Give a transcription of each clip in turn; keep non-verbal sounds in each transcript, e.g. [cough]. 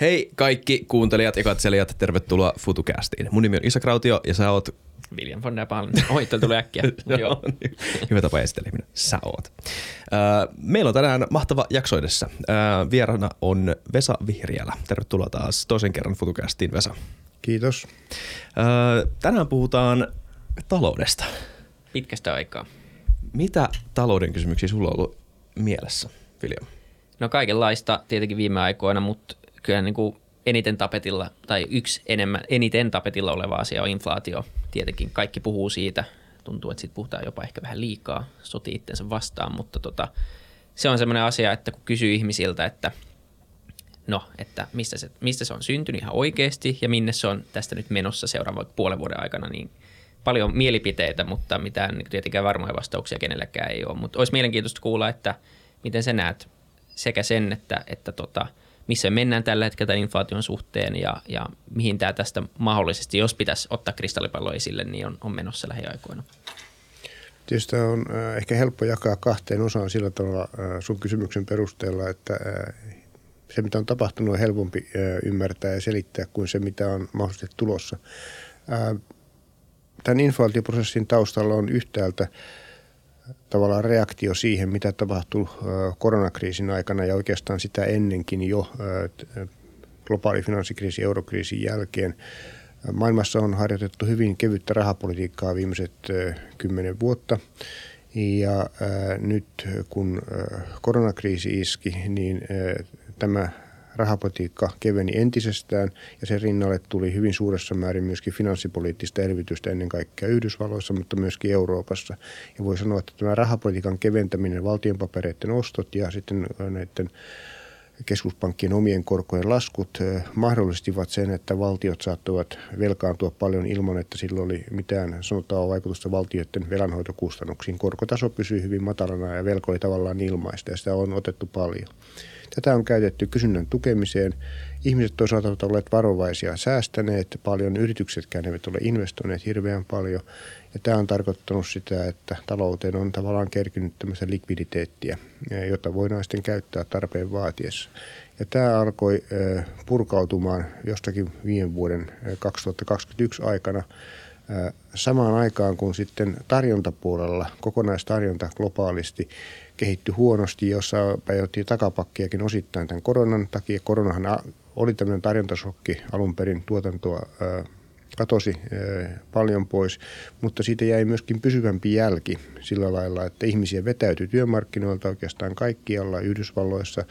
Hei kaikki kuuntelijat ja katselijat, tervetuloa FutuCastiin. Mun nimi on Isa Krautio ja sä oot... William von der Palm. Oi, tuli tuli äkkiä. [laughs] Joo. Hyvä tapa esitteleminen. Sä oot. meillä on tänään mahtava jakso edessä. vierana on Vesa Vihriälä. Tervetuloa taas toisen kerran FutuCastiin, Vesa. Kiitos. tänään puhutaan taloudesta. Pitkästä aikaa. Mitä talouden kysymyksiä sulla on ollut mielessä, William? No kaikenlaista tietenkin viime aikoina, mutta kyllä niin kuin eniten tapetilla tai yksi enemmän, eniten tapetilla oleva asia on inflaatio. Tietenkin kaikki puhuu siitä. Tuntuu, että siitä puhutaan jopa ehkä vähän liikaa, soti itsensä vastaan, mutta tota, se on semmoinen asia, että kun kysyy ihmisiltä, että no, että mistä se, mistä se on syntynyt ihan oikeasti ja minne se on tästä nyt menossa seuraavan puolen vuoden aikana, niin paljon mielipiteitä, mutta mitään niin tietenkään varmoja vastauksia kenellekään ei ole. Mutta olisi mielenkiintoista kuulla, että miten sä näet sekä sen, että, että tota, – missä mennään tällä hetkellä tämän inflaation suhteen ja, ja mihin tämä tästä mahdollisesti, jos pitäisi ottaa kristallipallo esille, niin on, on menossa lähiaikoina. Tietysti on ehkä helppo jakaa kahteen osaan sillä tavalla sun kysymyksen perusteella, että se mitä on tapahtunut on helpompi ymmärtää ja selittää kuin se mitä on mahdollisesti tulossa. Tämän inflaatioprosessin taustalla on yhtäältä tavallaan reaktio siihen, mitä tapahtui koronakriisin aikana ja oikeastaan sitä ennenkin jo globaali finanssikriisi eurokriisin jälkeen. Maailmassa on harjoitettu hyvin kevyttä rahapolitiikkaa viimeiset kymmenen vuotta. Ja nyt kun koronakriisi iski, niin tämä rahapolitiikka keveni entisestään ja sen rinnalle tuli hyvin suuressa määrin myöskin finanssipoliittista elvytystä ennen kaikkea Yhdysvalloissa, mutta myöskin Euroopassa. Ja voi sanoa, että tämä rahapolitiikan keventäminen, valtionpapereiden ostot ja sitten näiden keskuspankkien omien korkojen laskut mahdollistivat sen, että valtiot saattoivat velkaantua paljon ilman, että sillä oli mitään sanotaan vaikutusta valtioiden velanhoitokustannuksiin. Korkotaso pysyi hyvin matalana ja velko oli tavallaan ilmaista ja sitä on otettu paljon. Tätä on käytetty kysynnän tukemiseen. Ihmiset toisaalta ovat olleet varovaisia säästäneet paljon, yrityksetkään eivät ole investoineet hirveän paljon. Ja tämä on tarkoittanut sitä, että talouteen on tavallaan kerkinyt tämmöistä likviditeettiä, jota voidaan sitten käyttää tarpeen vaatiessa. Ja tämä alkoi purkautumaan jostakin viime vuoden 2021 aikana samaan aikaan, kun sitten tarjontapuolella kokonaistarjonta globaalisti kehittyi huonosti, jossa päivättiin takapakkiakin osittain tämän koronan takia. Koronahan oli tämmöinen tarjontasokki alun perin tuotantoa katosi paljon pois, mutta siitä jäi myöskin pysyvämpi jälki sillä lailla, että ihmisiä vetäytyi työmarkkinoilta oikeastaan kaikkialla Yhdysvalloissa,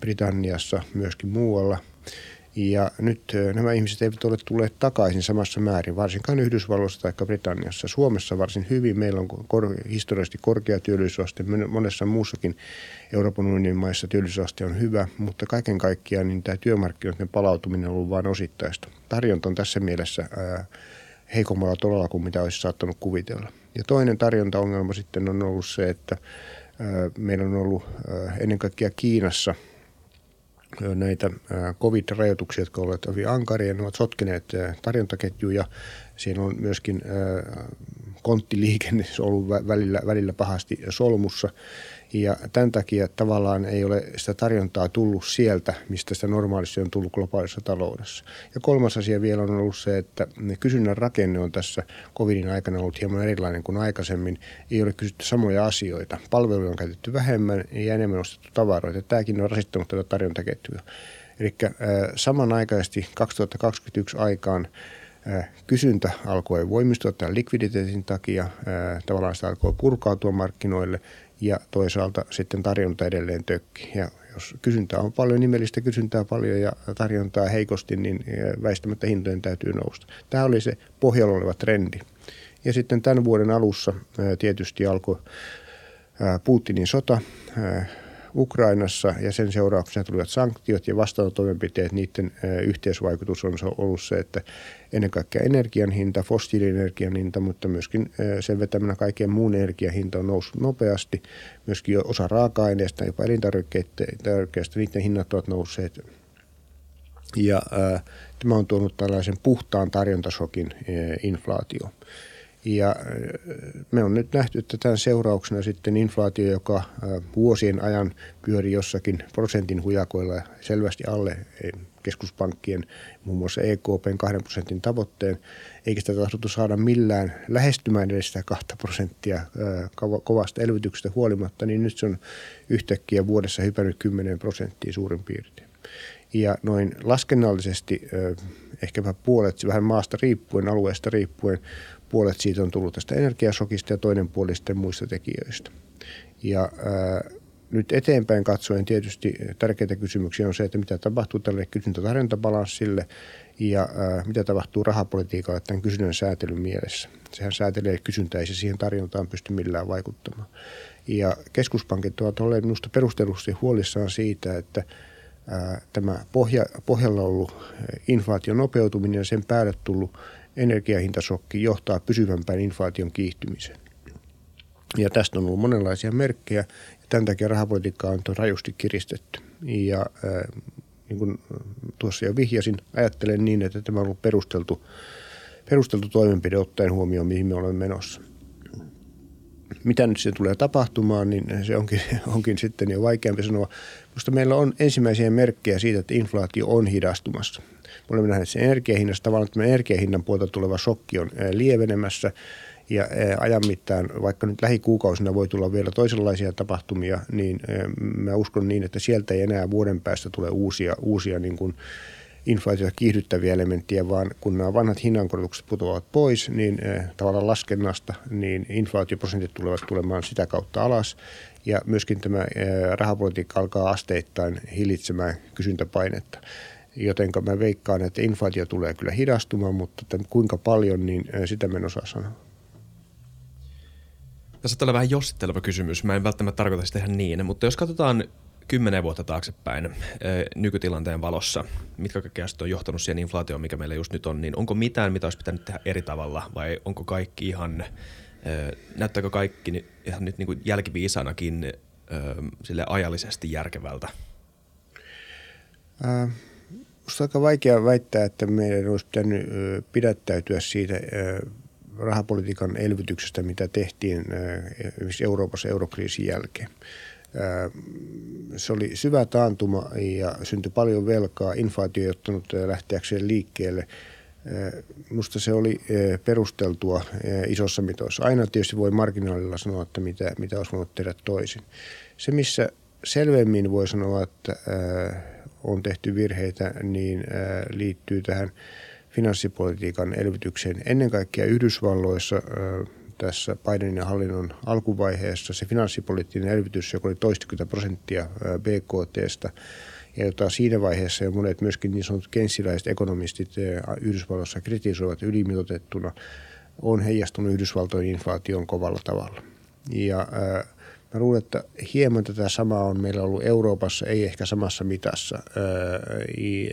Britanniassa, myöskin muualla – ja nyt nämä ihmiset eivät ole tulleet takaisin samassa määrin, varsinkaan Yhdysvalloissa tai Britanniassa. Suomessa varsin hyvin. Meillä on kor- historiallisesti korkea työllisyysaste. Monessa muussakin Euroopan unionin maissa työllisyysaste on hyvä, mutta kaiken kaikkiaan niin tämä työmarkkinoiden palautuminen on ollut vain osittaista. Tarjonta on tässä mielessä ää, heikommalla tolalla kuin mitä olisi saattanut kuvitella. Ja toinen tarjontaongelma sitten on ollut se, että ää, meillä on ollut ää, ennen kaikkea Kiinassa – näitä covid-rajoituksia, jotka ovat hyvin ankaria. Ne ovat sotkeneet tarjontaketjuja. Siinä on myöskin konttiliikenne ollut välillä, välillä pahasti solmussa. Ja tämän takia tavallaan ei ole sitä tarjontaa tullut sieltä, mistä sitä normaalisti on tullut globaalissa taloudessa. Ja kolmas asia vielä on ollut se, että kysynnän rakenne on tässä covidin aikana ollut hieman erilainen kuin aikaisemmin. Ei ole kysytty samoja asioita. Palveluja on käytetty vähemmän ja enemmän ostettu tavaroita. Tämäkin on rasittanut tätä tarjontaketjua. Eli samanaikaisesti 2021 aikaan kysyntä alkoi voimistua tämän likviditeetin takia, tavallaan sitä alkoi purkautua markkinoille ja toisaalta sitten tarjonta edelleen tökki. Ja jos kysyntää on paljon, nimellistä kysyntää paljon ja tarjontaa heikosti, niin väistämättä hintojen täytyy nousta. Tämä oli se pohjalla oleva trendi. Ja sitten tämän vuoden alussa tietysti alkoi Putinin sota, Ukrainassa ja sen seurauksena tulivat sanktiot ja vastaanotoimenpiteet, niiden yhteisvaikutus on ollut se, että ennen kaikkea energian hinta, fossiilienergian hinta, mutta myöskin sen vetämänä kaiken muun energian hinta on noussut nopeasti. Myöskin osa raaka-aineista, jopa elintarvikkeista, niiden hinnat ovat nousseet. Ja äh, tämä on tuonut tällaisen puhtaan tarjontasokin äh, inflaatio. Ja me on nyt nähty, että tämän seurauksena sitten inflaatio, joka vuosien ajan pyöri jossakin prosentin hujakoilla selvästi alle keskuspankkien, muun muassa EKPn 2 prosentin tavoitteen, eikä sitä tahdottu saada millään lähestymään edes sitä 2 prosenttia kovasta elvytyksestä huolimatta, niin nyt se on yhtäkkiä vuodessa hypännyt 10 prosenttia suurin piirtein. Ja noin laskennallisesti ehkäpä puolet, vähän maasta riippuen, alueesta riippuen, puolet siitä on tullut tästä energiasokista ja toinen puoli sitten muista tekijöistä. Ja ää, nyt eteenpäin katsoen tietysti tärkeitä kysymyksiä on se, että mitä tapahtuu tälle kysyntätarjontabalanssille ja ää, mitä tapahtuu rahapolitiikalle tämän kysynnän säätelyn mielessä. Sehän säätelee kysyntää, ei se siihen tarjontaan pysty millään vaikuttamaan. Ja keskuspankit ovat olleet minusta perustellusti huolissaan siitä, että ää, tämä pohja, pohjalla ollut inflaation nopeutuminen ja sen päälle tullut energiahintasokki johtaa pysyvämpään inflaation kiihtymiseen. Ja tästä on ollut monenlaisia merkkejä ja tämän takia rahapolitiikkaa on rajusti kiristetty. Ja äh, niin kuin tuossa jo vihjasin, ajattelen niin, että tämä on ollut perusteltu, perusteltu toimenpide ottaen huomioon, mihin me olemme menossa. Mitä nyt se tulee tapahtumaan, niin se onkin, [laughs] onkin sitten jo vaikeampi sanoa. Mutta meillä on ensimmäisiä merkkejä siitä, että inflaatio on hidastumassa. Me olemme nähneet sen energiahinnassa, tavallaan että energiahinnan puolta tuleva shokki on lievenemässä ja ajan mittaan, vaikka nyt lähikuukausina voi tulla vielä toisenlaisia tapahtumia, niin mä uskon niin, että sieltä ei enää vuoden päästä tule uusia, uusia niin kuin inflaatiota kiihdyttäviä elementtejä, vaan kun nämä vanhat hinnankorotukset putoavat pois, niin tavallaan laskennasta, niin inflaatioprosentit tulevat tulemaan sitä kautta alas. Ja myöskin tämä rahapolitiikka alkaa asteittain hillitsemään kysyntäpainetta. Joten mä veikkaan, että inflaatio tulee kyllä hidastumaan, mutta kuinka paljon, niin sitä mä en osaa sanoa. Tässä on vähän jossitteleva kysymys. Mä en välttämättä tarkoita sitä ihan niin, mutta jos katsotaan kymmenen vuotta taaksepäin nykytilanteen valossa, mitkä kaikkea on johtanut siihen inflaatioon, mikä meillä just nyt on, niin onko mitään, mitä olisi pitänyt tehdä eri tavalla vai onko kaikki ihan, näyttääkö kaikki ihan nyt niin kuin jälkiviisanakin sille ajallisesti järkevältä? Äh, Minusta aika vaikea väittää, että meidän olisi pitänyt pidättäytyä siitä rahapolitiikan elvytyksestä, mitä tehtiin esimerkiksi Euroopassa eurokriisin jälkeen. Se oli syvä taantuma ja syntyi paljon velkaa. Inflaatio ei ottanut lähteäkseen liikkeelle. Minusta se oli perusteltua isossa mitoissa. Aina tietysti voi marginaalilla sanoa, että mitä, mitä olisi voinut tehdä toisin. Se, missä selvemmin voi sanoa, että on tehty virheitä, niin liittyy tähän finanssipolitiikan elvytykseen. Ennen kaikkea Yhdysvalloissa tässä Bidenin hallinnon alkuvaiheessa se finanssipoliittinen elvytys, joka oli toistakymmentä prosenttia BKTstä, ja jota siinä vaiheessa ja monet myöskin niin sanotut kenssiläiset ekonomistit Yhdysvalloissa kritisoivat ylimitoitettuna, on heijastunut Yhdysvaltojen inflaation kovalla tavalla. Ja äh, Mä luulen, että hieman tätä samaa on meillä ollut Euroopassa, ei ehkä samassa mitassa.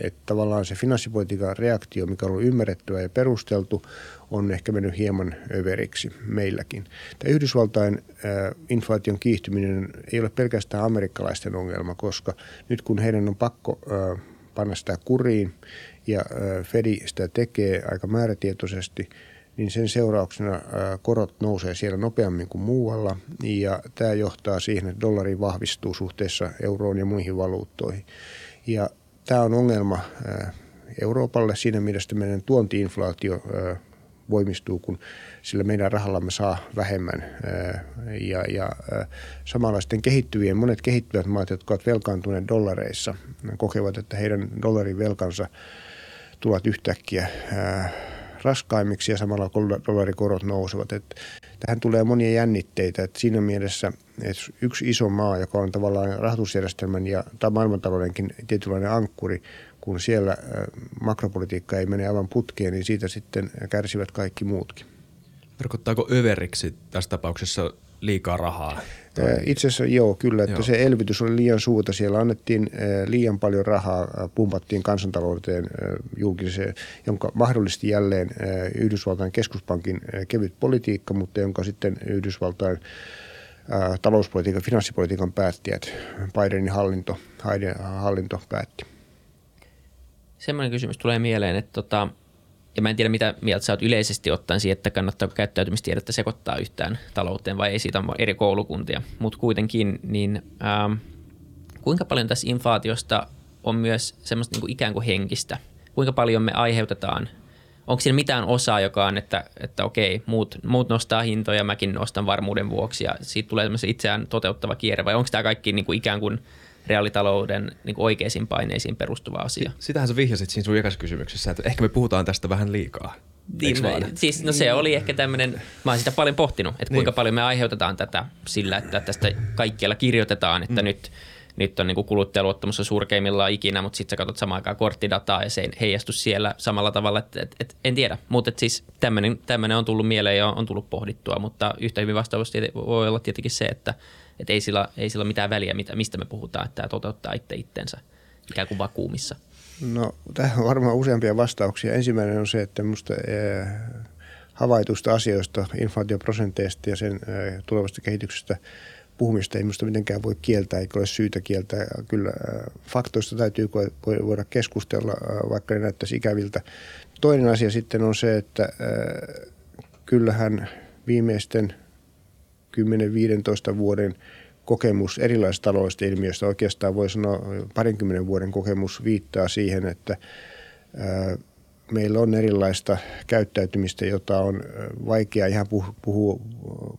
Että tavallaan se finanssipolitiikan reaktio, mikä on ollut ymmärrettyä ja perusteltu, on ehkä mennyt hieman överiksi meilläkin. Tämä Yhdysvaltain inflaation kiihtyminen ei ole pelkästään amerikkalaisten ongelma, koska nyt kun heidän on pakko panna sitä kuriin ja Fedi sitä tekee aika määrätietoisesti – niin sen seurauksena korot nousee siellä nopeammin kuin muualla ja tämä johtaa siihen, että dollari vahvistuu suhteessa euroon ja muihin valuuttoihin. Ja tämä on ongelma Euroopalle siinä mielessä, meidän tuontiinflaatio voimistuu, kun sillä meidän rahallamme saa vähemmän. Ja, ja samalla sitten kehittyvien, monet kehittyvät maat, jotka ovat velkaantuneet dollareissa, kokevat, että heidän dollarin velkansa tulevat yhtäkkiä raskaimmiksi ja samalla dollarikorot nousevat. Et tähän tulee monia jännitteitä. Et siinä mielessä että yksi iso maa, joka on tavallaan rahoitusjärjestelmän ja maailmantaloudenkin tietynlainen ankkuri, kun siellä makropolitiikka ei mene aivan putkeen, niin siitä sitten kärsivät kaikki muutkin. Tarkoittaako överiksi tässä tapauksessa liikaa rahaa? Itse asiassa joo, kyllä, että joo. se elvytys oli liian suurta. Siellä annettiin liian paljon rahaa, pumpattiin kansantalouteen julkiseen, jonka mahdollisti jälleen Yhdysvaltain keskuspankin kevyt politiikka, mutta jonka sitten Yhdysvaltain talouspolitiikan, finanssipolitiikan päättäjät, Bidenin hallinto, hallinto päätti. Semmoinen kysymys tulee mieleen, että tota, ja mä en tiedä, mitä mieltä sä oot yleisesti ottaen siihen, että kannattaako käyttäytymistiedettä sekoittaa yhtään talouteen vai ei siitä eri koulukuntia. Mutta kuitenkin, niin ähm, kuinka paljon tässä inflaatiosta on myös semmoista niin kuin ikään kuin henkistä? Kuinka paljon me aiheutetaan onko siinä mitään osaa, joka on, että, että okei, muut, muut nostaa hintoja, mäkin nostan varmuuden vuoksi ja siitä tulee itseään toteuttava kierre vai onko tämä kaikki niin kuin ikään kuin reaalitalouden niin kuin oikeisiin paineisiin perustuva asia? Sitähän sä vihjasit siinä sun ekassa kysymyksessä, että ehkä me puhutaan tästä vähän liikaa. Niin, no, siis, no se oli ehkä tämmöinen, mä oon sitä paljon pohtinut, että kuinka niin. paljon me aiheutetaan tätä sillä, että tästä kaikkialla kirjoitetaan, että mm. nyt – nyt on niin kuluttajaluottamus on surkeimmillaan ikinä, mutta sitten sä katsot samaan aikaan korttidataa ja se ei heijastu siellä samalla tavalla, että et, et, en tiedä. Mutta siis tämmöinen on tullut mieleen ja on tullut pohdittua, mutta yhtä hyvin vastaus voi olla tietenkin se, että et ei, sillä, ei sillä mitään väliä, mitä, mistä me puhutaan, että tämä toteuttaa itse itsensä ikään kuin vakuumissa. No tähän on varmaan useampia vastauksia. Ensimmäinen on se, että minusta eh, havaitusta asioista, inflaatioprosenteista ja sen eh, tulevasta kehityksestä – puhumista ei minusta mitenkään voi kieltää, eikä ole syytä kieltää. Kyllä äh, faktoista täytyy voida keskustella, vaikka ne näyttäisi ikäviltä. Toinen asia sitten on se, että äh, kyllähän viimeisten 10-15 vuoden kokemus erilaisista taloudellisista ilmiöistä, oikeastaan voi sanoa parinkymmenen vuoden kokemus viittaa siihen, että meillä on erilaista käyttäytymistä, jota on vaikea ihan puhua,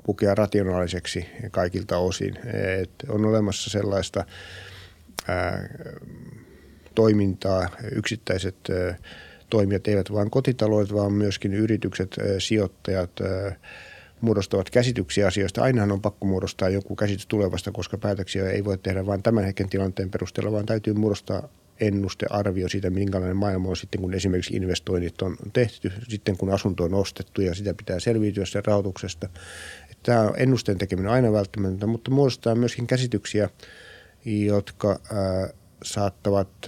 pukea rationaaliseksi kaikilta osin. Et on olemassa sellaista toimintaa, yksittäiset toimijat, eivät vain kotitaloudet, vaan myöskin yritykset, sijoittajat, muodostavat käsityksiä asioista. Ainahan on pakko muodostaa joku käsitys tulevasta, koska päätöksiä ei voi tehdä vain tämän hetken tilanteen perusteella, vaan täytyy muodostaa ennustearvio siitä, minkälainen maailma on sitten, kun esimerkiksi investoinnit on tehty, sitten kun asunto on ostettu ja sitä pitää selviytyä sen rahoituksesta. Tämä on ennusteen tekeminen aina välttämätöntä, mutta muodostaa myöskin käsityksiä, jotka saattavat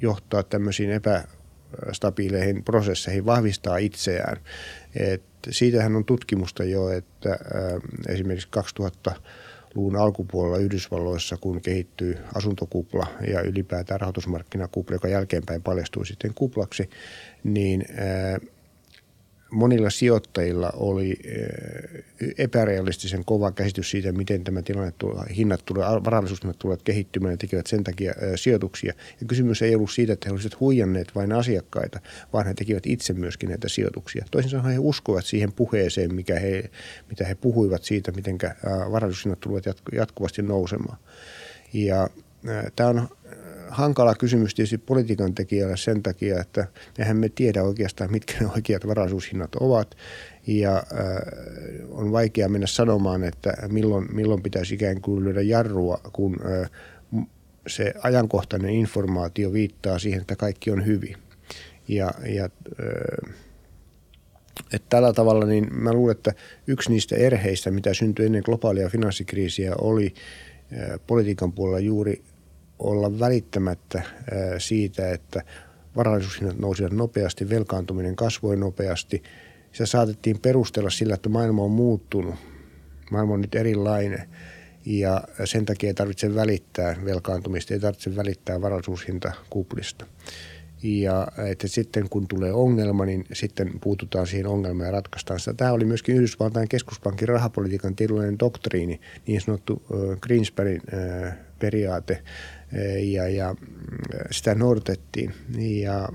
johtaa tämmöisiin epästabiileihin prosesseihin, vahvistaa itseään. Et siitähän on tutkimusta jo, että esimerkiksi 2000 luvun alkupuolella Yhdysvalloissa, kun kehittyy asuntokupla ja ylipäätään rahoitusmarkkinakupla, joka jälkeenpäin paljastui sitten kuplaksi, niin monilla sijoittajilla oli epärealistisen kova käsitys siitä, miten tämä tilanne, hinnat tulee, varallisuushinnat tulevat kehittymään ja tekevät sen takia sijoituksia. Ja kysymys ei ollut siitä, että he olisivat huijanneet vain asiakkaita, vaan he tekivät itse myöskin näitä sijoituksia. Toisin sanoen he uskovat siihen puheeseen, mikä he, mitä he puhuivat siitä, miten varallisuushinnat tulevat jatkuvasti nousemaan. Ja tämä on hankala kysymys tietysti politiikan tekijälle sen takia, että mehän me tiedä oikeastaan, mitkä ne oikeat varaisuushinnat ovat. Ja äh, on vaikea mennä sanomaan, että milloin, milloin pitäisi ikään kuin lyödä jarrua, kun äh, se ajankohtainen informaatio viittaa siihen, että kaikki on hyvin. Ja, ja äh, että tällä tavalla niin mä luulen, että yksi niistä erheistä, mitä syntyi ennen globaalia finanssikriisiä, oli äh, politiikan puolella juuri olla välittämättä siitä, että varallisuushinnat nousivat nopeasti, velkaantuminen kasvoi nopeasti. Se saatettiin perustella sillä, että maailma on muuttunut. Maailma on nyt erilainen ja sen takia ei tarvitse välittää velkaantumista, ei tarvitse välittää varallisuushintakuplista. Ja että sitten kun tulee ongelma, niin sitten puututaan siihen ongelmaan ja ratkaistaan sitä. Tämä oli myöskin Yhdysvaltain keskuspankin rahapolitiikan tietynlainen doktriini, niin sanottu Greenspanin periaate, ja, ja sitä noudatettiin. Ja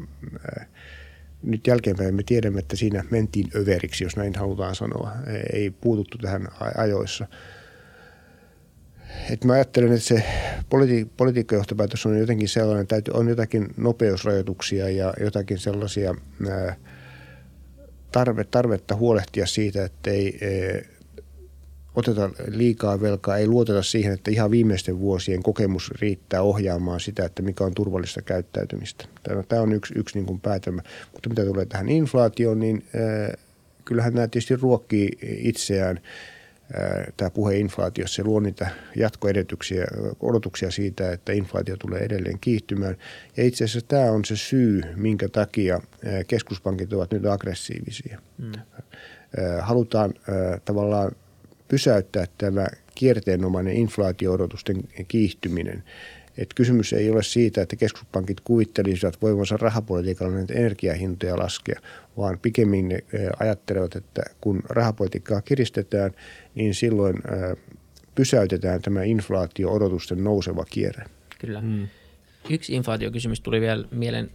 nyt jälkeenpäin me tiedämme, että siinä mentiin överiksi, jos näin halutaan sanoa. Ei puututtu tähän ajoissa. Et mä ajattelen, että se politi- politiikkajohtopäätös on jotenkin sellainen, että on jotakin nopeusrajoituksia ja jotakin sellaisia tarve, tarvetta huolehtia siitä, että ei oteta liikaa velkaa, ei luoteta siihen, että ihan viimeisten vuosien kokemus riittää ohjaamaan sitä, että mikä on turvallista käyttäytymistä. Tämä on yksi, yksi niin kuin päätelmä. Mutta mitä tulee tähän inflaatioon, niin äh, kyllähän nämä tietysti ruokkii itseään tämä puhe inflaatiossa, se luo niitä jatkoedetyksiä, odotuksia siitä, että inflaatio tulee edelleen kiihtymään. Ja itse asiassa tämä on se syy, minkä takia keskuspankit ovat nyt aggressiivisia. Mm. Halutaan tavallaan pysäyttää tämä kierteenomainen inflaatio-odotusten kiihtyminen. Et kysymys ei ole siitä, että keskuspankit kuvittelisivat voivansa rahapolitiikalla näitä energiahintoja laskea, vaan pikemmin ne ajattelevat, että kun rahapolitiikkaa kiristetään, niin silloin pysäytetään tämä inflaatio-odotusten nouseva kierre. Kyllä. Hmm. Yksi inflaatiokysymys tuli vielä mieleen.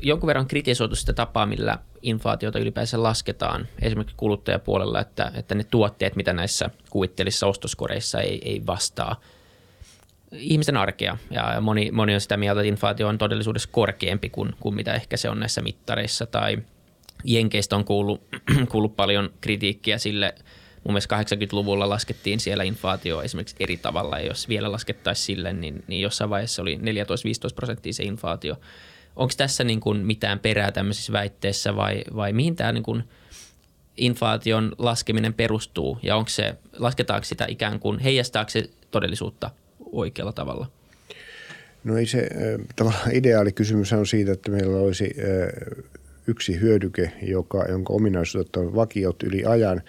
Jonkun verran kritisoitu sitä tapaa, millä inflaatiota ylipäänsä lasketaan, esimerkiksi kuluttajapuolella, että, että ne tuotteet, mitä näissä kuvittelissa ostoskoreissa ei, ei vastaa ihmisten arkea. Ja moni, moni on sitä mieltä, että inflaatio on todellisuudessa korkeampi kuin, kuin mitä ehkä se on näissä mittareissa. Tai Jenkeistä on kuullut, [clears throat] kuullut paljon kritiikkiä sille – mun mielestä 80-luvulla laskettiin siellä inflaatio esimerkiksi eri tavalla, ja jos vielä laskettaisiin sille, niin, niin jossain vaiheessa oli 14-15 prosenttia se inflaatio. Onko tässä niin kuin mitään perää tämmöisissä väitteessä vai, vai mihin tämä niin kuin inflaation laskeminen perustuu ja onko se, lasketaanko sitä ikään kuin, heijastaako se todellisuutta oikealla tavalla? No ei se, tavallaan ideaali kysymys on siitä, että meillä olisi yksi hyödyke, joka, jonka ominaisuudet on vakiot yli ajan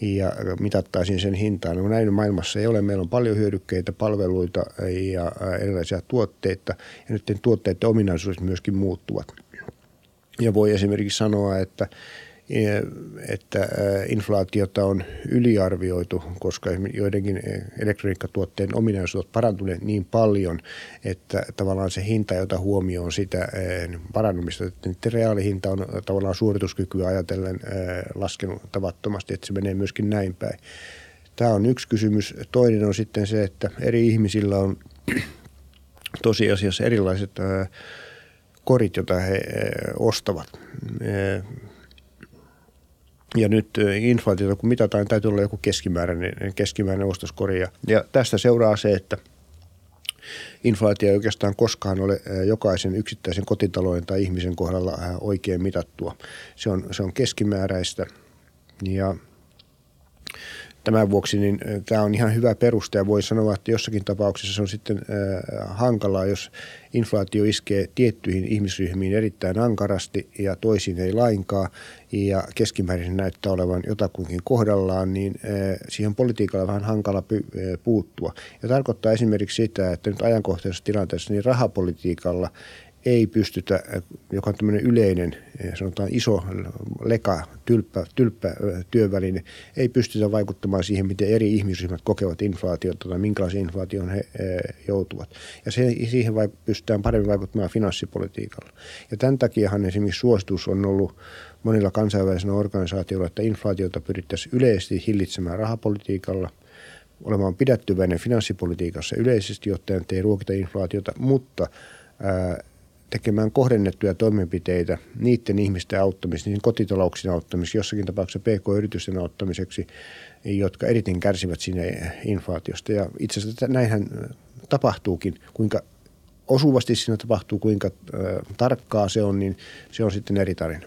ja mitattaisiin sen hintaan. No näin maailmassa ei ole. Meillä on paljon hyödykkeitä, palveluita ja erilaisia tuotteita ja nyt tuotteiden ominaisuudet myöskin muuttuvat. Ja voi esimerkiksi sanoa, että että inflaatiota on yliarvioitu, koska joidenkin elektroniikkatuotteen ominaisuudet ovat parantuneet niin paljon, että tavallaan se hinta, jota huomioon sitä parannumista, että reaalihinta on tavallaan suorituskykyä ajatellen laskenut tavattomasti, että se menee myöskin näin päin. Tämä on yksi kysymys. Toinen on sitten se, että eri ihmisillä on [clears throat] tosiasiassa erilaiset korit, joita he ostavat ja nyt inflaatiota kun mitataan, niin täytyy olla joku keskimääräinen, keskimääräinen ostoskori. Ja tästä seuraa se, että inflaatio ei oikeastaan koskaan ole jokaisen yksittäisen kotitalouden tai ihmisen kohdalla oikein mitattua. Se on, se on keskimääräistä ja Tämän vuoksi niin tämä on ihan hyvä peruste ja voi sanoa, että jossakin tapauksessa se on sitten äh, hankalaa, jos inflaatio iskee tiettyihin ihmisryhmiin erittäin ankarasti ja toisiin ei lainkaan ja keskimäärin näyttää olevan jotakuinkin kohdallaan, niin äh, siihen politiikalla on vähän hankala py, puuttua. Ja tarkoittaa esimerkiksi sitä, että nyt ajankohtaisessa tilanteessa niin rahapolitiikalla ei pystytä, joka on tämmöinen yleinen, sanotaan iso leka, tylppä, tylppä työväline, ei pystytä vaikuttamaan siihen, miten eri ihmisryhmät kokevat inflaatiota tai minkälaisen inflaation he joutuvat. Ja se, siihen vai, pystytään paremmin vaikuttamaan finanssipolitiikalla. Ja tämän takiahan esimerkiksi suositus on ollut monilla kansainvälisillä organisaatioilla, että inflaatiota pyrittäisiin yleisesti hillitsemään rahapolitiikalla – olemaan pidättyväinen finanssipolitiikassa yleisesti ottaen, ettei ruokita inflaatiota, mutta ää, tekemään kohdennettuja toimenpiteitä niiden ihmisten auttamiseksi, niin kotitalouksien auttamiseksi, jossakin tapauksessa PK-yritysten auttamiseksi, jotka eriten kärsivät siinä inflaatiosta. Ja itse asiassa näinhän tapahtuukin, kuinka osuvasti siinä tapahtuu, kuinka tarkkaa se on, niin se on sitten eri tarina.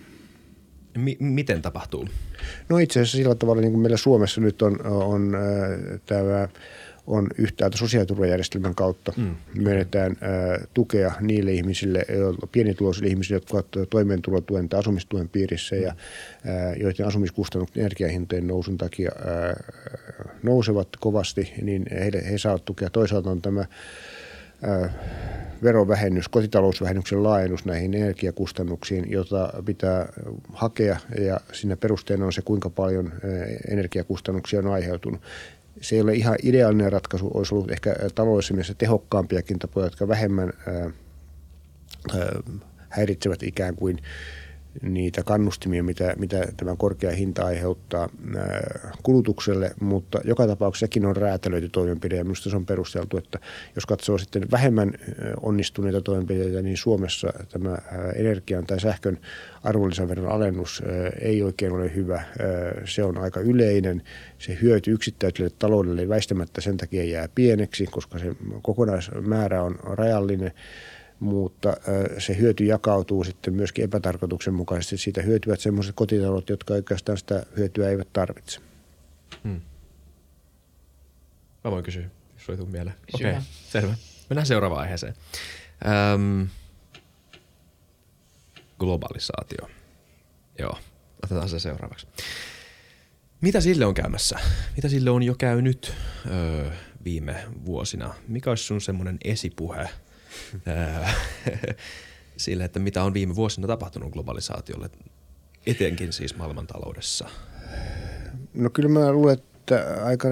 M- miten tapahtuu? No itse asiassa sillä tavalla, niin kuin meillä Suomessa nyt on, on äh, tämä on yhtäältä sosiaaliturvajärjestelmän kautta mm. myönnetään ää, tukea niille ihmisille, pienituloisille ihmisille, jotka ovat toimeentulotuen tai asumistuen piirissä ja ää, joiden asumiskustannukset energiahintojen nousun takia ää, nousevat kovasti, niin he, he saavat tukea. Toisaalta on tämä ää, verovähennys, kotitalousvähennyksen laajennus näihin energiakustannuksiin, jota pitää hakea ja siinä perusteena on se, kuinka paljon energiakustannuksia on aiheutunut se ei ole ihan ideaalinen ratkaisu, olisi ollut ehkä taloudellisessa mielessä tehokkaampiakin tapoja, jotka vähemmän ää, ää, häiritsevät ikään kuin niitä kannustimia, mitä, mitä tämä korkea hinta aiheuttaa kulutukselle, mutta joka tapauksessa sekin on räätälöity toimenpide ja minusta se on perusteltu, että jos katsoo sitten vähemmän onnistuneita toimenpiteitä, niin Suomessa tämä energian tai sähkön arvonlisäveron alennus ei oikein ole hyvä. Se on aika yleinen. Se hyöty yksittäiselle taloudelle väistämättä sen takia jää pieneksi, koska se kokonaismäärä on rajallinen mutta se hyöty jakautuu sitten myöskin epätarkoituksenmukaisesti. Siitä hyötyvät sellaiset kotitaloudet, jotka oikeastaan sitä hyötyä eivät tarvitse. Hmm. Mä voin kysyä, jos ei tule mieleen. Okei, okay, selvä. Mennään seuraavaan aiheeseen. Öm, globalisaatio. Joo, otetaan se seuraavaksi. Mitä sille on käymässä? Mitä sille on jo käynyt öö, viime vuosina? Mikä olisi sun semmoinen esipuhe – [laughs] sille, että mitä on viime vuosina tapahtunut globalisaatiolle, etenkin siis maailmantaloudessa? No kyllä mä luulen, että aika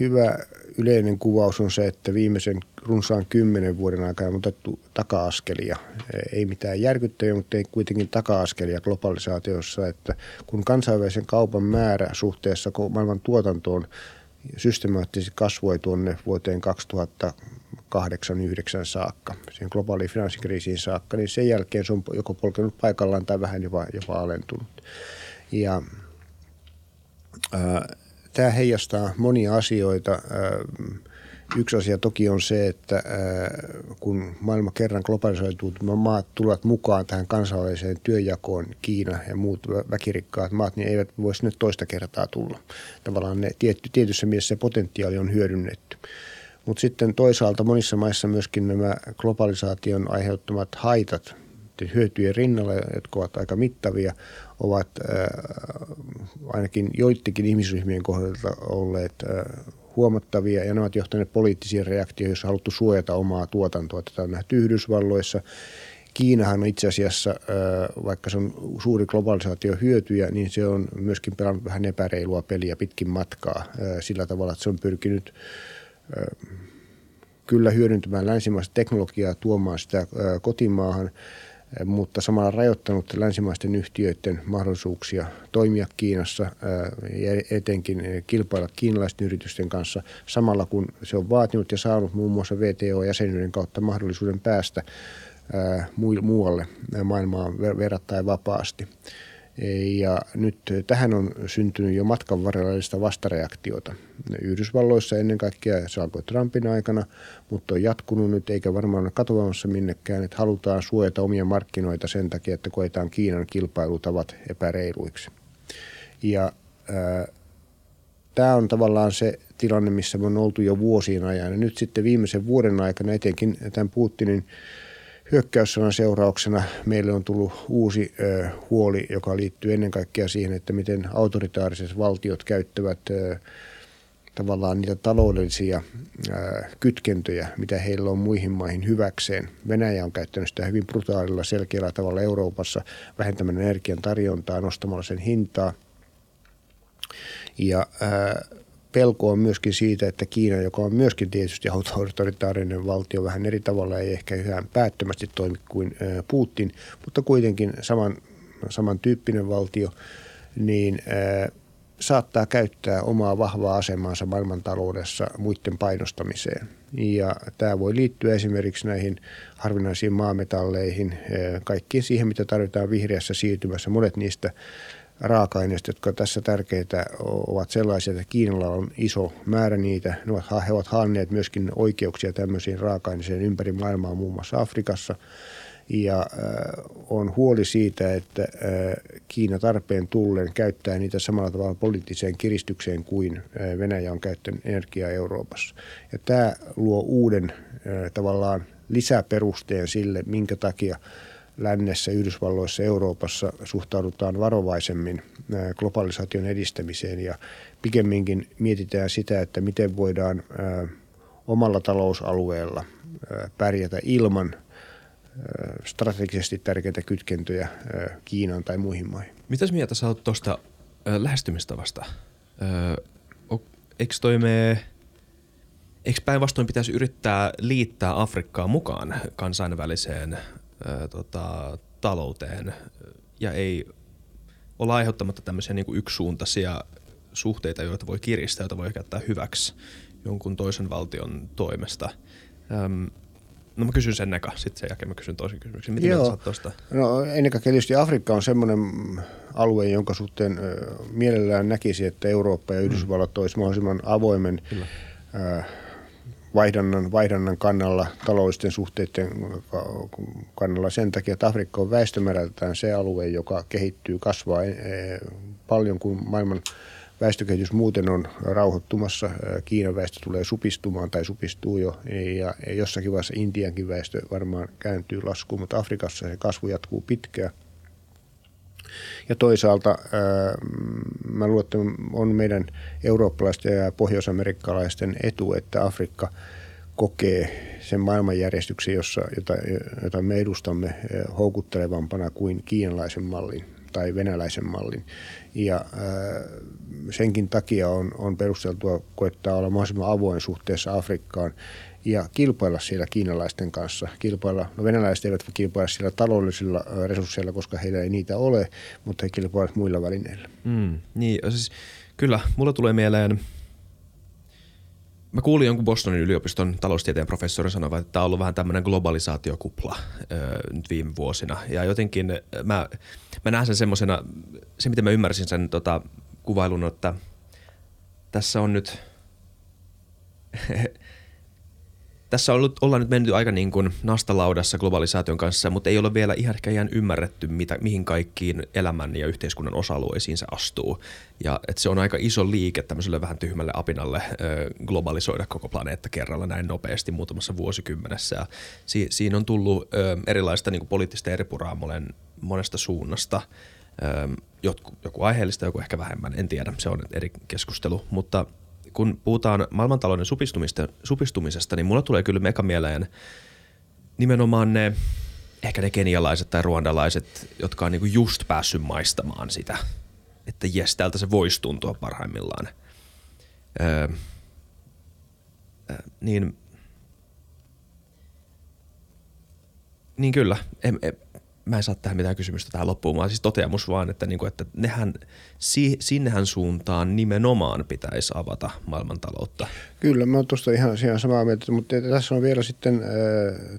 hyvä yleinen kuvaus on se, että viimeisen runsaan kymmenen vuoden aikana on otettu taka-askelia. Ei mitään järkyttäviä, mutta ei kuitenkin taka-askelia globalisaatiossa, että kun kansainvälisen kaupan määrä suhteessa maailman tuotantoon systemaattisesti kasvoi tuonne vuoteen 2008 2009 saakka, siihen globaaliin finanssikriisiin saakka, niin sen jälkeen se on joko polkenut paikallaan tai vähän jopa, jopa alentunut. Ja ää, tämä heijastaa monia asioita. Ää, Yksi asia toki on se, että kun maailma kerran globalisoituu, maat tulevat mukaan tähän kansainväliseen työjakoon, Kiina ja muut väkirikkaat maat, niin eivät voi sinne toista kertaa tulla. Tavallaan ne tietty, tietyssä mielessä se potentiaali on hyödynnetty. Mutta sitten toisaalta monissa maissa myöskin nämä globalisaation aiheuttamat haitat hyötyjen rinnalla, jotka ovat aika mittavia, ovat äh, ainakin joidenkin ihmisryhmien kohdalta olleet äh, huomattavia ja ne ovat johtaneet poliittisiin reaktioihin, joissa on haluttu suojata omaa tuotantoa. Tätä on nähty Yhdysvalloissa. Kiinahan itse asiassa, vaikka se on suuri globalisaatio hyötyjä, niin se on myöskin pelannut vähän epäreilua peliä pitkin matkaa sillä tavalla, että se on pyrkinyt kyllä hyödyntämään länsimaista teknologiaa, tuomaan sitä kotimaahan – mutta samalla rajoittanut länsimaisten yhtiöiden mahdollisuuksia toimia Kiinassa ja etenkin kilpailla kiinalaisten yritysten kanssa samalla kun se on vaatinut ja saanut muun muassa VTO-jäsenyyden kautta mahdollisuuden päästä muualle maailmaan verrattain vapaasti. Ja nyt tähän on syntynyt jo matkan varrella vastareaktiota. Yhdysvalloissa ennen kaikkea se alkoi Trumpin aikana, mutta on jatkunut nyt eikä varmaan ole katoamassa minnekään, että halutaan suojata omia markkinoita sen takia, että koetaan Kiinan kilpailutavat epäreiluiksi. Ja tämä on tavallaan se tilanne, missä me on oltu jo vuosien ajan. Ja nyt sitten viimeisen vuoden aikana etenkin tämän Putinin hyökkäyssodan seurauksena meille on tullut uusi ö, huoli, joka liittyy ennen kaikkea siihen, että miten autoritaariset valtiot käyttävät ö, tavallaan niitä taloudellisia ö, kytkentöjä, mitä heillä on muihin maihin hyväkseen. Venäjä on käyttänyt sitä hyvin brutaalilla, selkeällä tavalla Euroopassa vähentämään energian tarjontaa, nostamalla sen hintaa. Ja pelko on myöskin siitä, että Kiina, joka on myöskin tietysti autoritaarinen valtio, vähän eri tavalla ei ehkä ihan päättömästi toimi kuin Putin, mutta kuitenkin saman, samantyyppinen valtio, niin saattaa käyttää omaa vahvaa asemaansa maailmantaloudessa muiden painostamiseen. Ja tämä voi liittyä esimerkiksi näihin harvinaisiin maametalleihin, kaikkiin siihen, mitä tarvitaan vihreässä siirtymässä. Monet niistä raaka-aineista, jotka tässä tärkeitä ovat sellaisia, että Kiinalla on iso määrä niitä. Ne ovat, he ovat haanneet myöskin oikeuksia tämmöisiin raaka-aineisiin ympäri maailmaa, muun muassa Afrikassa. Ja äh, on huoli siitä, että äh, Kiina tarpeen tullen käyttää niitä samalla tavalla poliittiseen kiristykseen kuin äh, Venäjä on käyttänyt energiaa Euroopassa. Ja tämä luo uuden äh, tavallaan lisäperusteen sille, minkä takia – lännessä, Yhdysvalloissa, Euroopassa suhtaudutaan varovaisemmin globalisaation edistämiseen ja pikemminkin mietitään sitä, että miten voidaan omalla talousalueella pärjätä ilman strategisesti tärkeitä kytkentöjä Kiinan tai muihin maihin. Mitäs mieltä sä oot tuosta lähestymistavasta? Eikö toimee Eikö päinvastoin pitäisi yrittää liittää Afrikkaa mukaan kansainväliseen ää, tota, talouteen ja ei olla aiheuttamatta tämmöisiä niin kuin yksisuuntaisia suhteita, joita voi kiristää, joita voi käyttää hyväksi jonkun toisen valtion toimesta. Öm, no mä kysyn sen eka, sitten sen jälkeen mä kysyn toisen kysymyksen. Miten Joo. tuosta? No ennen kaikkea tietysti Afrikka on semmoinen alue, jonka suhteen mielellään näkisi, että Eurooppa ja Yhdysvallat mm. olisi mahdollisimman avoimen Kyllä vaihdannan, vaihdannan kannalla, taloudellisten suhteiden kannalla sen takia, että Afrikka on väestömäärältään se alue, joka kehittyy, kasvaa eh, paljon, kun maailman väestökehitys muuten on rauhoittumassa. Kiinan väestö tulee supistumaan tai supistuu jo ja jossakin vaiheessa Intiankin väestö varmaan kääntyy laskuun, mutta Afrikassa se kasvu jatkuu pitkään. Ja toisaalta mä luulen, että on meidän eurooppalaisten ja pohjoisamerikkalaisten etu, että Afrikka kokee sen maailmanjärjestyksen, jossa, jota, jota me edustamme houkuttelevampana kuin kiinalaisen mallin tai venäläisen mallin. Ja äh, senkin takia on, on perusteltua koettaa olla mahdollisimman avoin suhteessa Afrikkaan ja kilpailla siellä kiinalaisten kanssa. Kilpailla, no venäläiset eivät kilpailla siellä taloudellisilla resursseilla, koska heillä ei niitä ole, mutta he kilpailevat muilla välineillä. Mm, niin, siis kyllä, mulla tulee mieleen, mä kuulin jonkun Bostonin yliopiston taloustieteen professori sanova, että tämä on ollut vähän tämmöinen globalisaatiokupla öö, nyt viime vuosina. Ja jotenkin mä, mä näen sen semmoisena, se miten mä ymmärsin sen tota, kuvailun, että tässä on nyt [laughs] tässä on ollut, ollaan nyt mennyt aika niin kuin nastalaudassa globalisaation kanssa, mutta ei ole vielä ihan ehkä ihan ymmärretty, mitä, mihin kaikkiin elämän ja yhteiskunnan osa-alueisiin se astuu. Ja että se on aika iso liike tämmöiselle vähän tyhmälle apinalle ö, globalisoida koko planeetta kerralla näin nopeasti muutamassa vuosikymmenessä. Ja si, siinä on tullut ö, erilaista niin kuin poliittista eripuraa monen, monesta suunnasta. Ö, jotku, joku aiheellista, joku ehkä vähemmän, en tiedä, se on eri keskustelu, mutta – kun puhutaan maailmantalouden supistumisesta, niin mulla tulee kyllä meka mieleen nimenomaan ne, ehkä ne kenialaiset tai ruandalaiset, jotka on niinku just päässyt maistamaan sitä, että jes, täältä se voisi tuntua parhaimmillaan. Öö, niin, niin kyllä, en, en, mä en saa tähän mitään kysymystä tähän loppuun, vaan siis toteamus vaan, että, niin kuin, että nehän, si, sinnehän suuntaan nimenomaan pitäisi avata maailmantaloutta. Kyllä, mä oon tuosta ihan, ihan samaa mieltä, mutta tässä on vielä sitten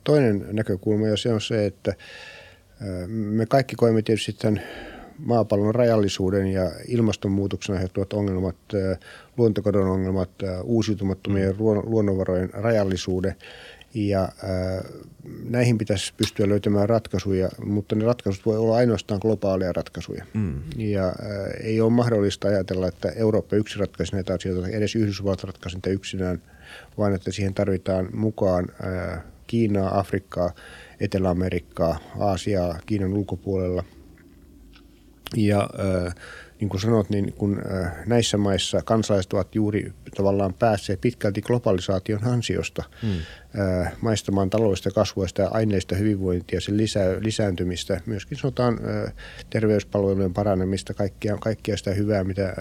toinen näkökulma ja se on se, että me kaikki koemme tietysti tämän maapallon rajallisuuden ja ilmastonmuutoksen aiheuttavat ongelmat, luontokadon ongelmat, uusiutumattomien mm. luonnonvarojen rajallisuuden ja äh, näihin pitäisi pystyä löytämään ratkaisuja, mutta ne ratkaisut voi olla ainoastaan globaaleja ratkaisuja. Mm. Ja äh, ei ole mahdollista ajatella, että Eurooppa yksin ratkaisi näitä asioita, edes Yhdysvallat ratkaisi niitä yksinään, vaan että siihen tarvitaan mukaan äh, Kiinaa, Afrikkaa, Etelä-Amerikkaa, Aasiaa, Kiinan ulkopuolella. Ja äh, niin kuin sanot, niin kun äh, näissä maissa kansalaiset ovat juuri tavallaan päässeet pitkälti globalisaation ansiosta hmm. Äh, maistamaan taloudellista kasvua ja aineista hyvinvointia, sen lisä, lisääntymistä, myöskin sanotaan äh, terveyspalvelujen paranemista, kaikkia, kaikkia sitä hyvää, mitä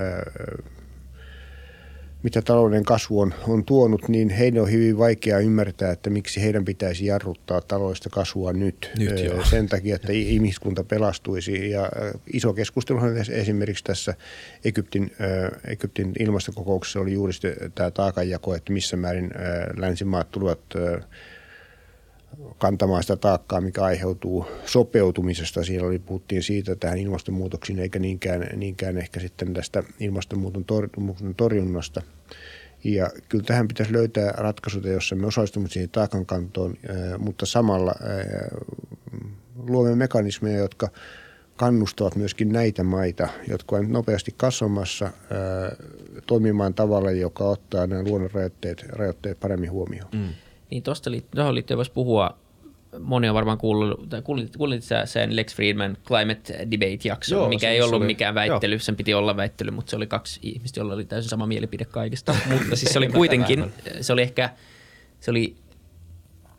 mitä talouden kasvu on, on tuonut, niin heidän on hyvin vaikea ymmärtää, että miksi heidän pitäisi jarruttaa taloudellista kasvua nyt, nyt sen takia, että ihmiskunta pelastuisi. Ja iso keskustelu esimerkiksi tässä Egyptin, Egyptin ilmastokokouksessa oli juuri tämä taakanjako, että missä määrin länsimaat tulevat kantamaan sitä taakkaa, mikä aiheutuu sopeutumisesta. Siellä oli, puhuttiin siitä tähän ilmastonmuutoksiin, eikä niinkään, niinkään ehkä sitten tästä ilmastonmuutoksen torjunnasta. Ja kyllä tähän pitäisi löytää ratkaisuja, jossa me osallistumme siihen taakankantoon, mutta samalla luomme mekanismeja, jotka kannustavat myöskin näitä maita, jotka ovat nopeasti kasvamassa toimimaan tavalla, joka ottaa nämä luonnon rajoitteet, rajoitteet paremmin huomioon. Mm. Niin tuosta tuohon liittyen voisi puhua, moni on varmaan kuullut, tai kuulit, kuulit sä sen Lex Friedman Climate Debate-jakson, Joo, mikä se, ei ollut oli, mikään väittely, jo. sen piti olla väittely, mutta se oli kaksi ihmistä, joilla oli täysin sama mielipide kaikesta. [laughs] mutta siis se oli kuitenkin, se oli ehkä, se oli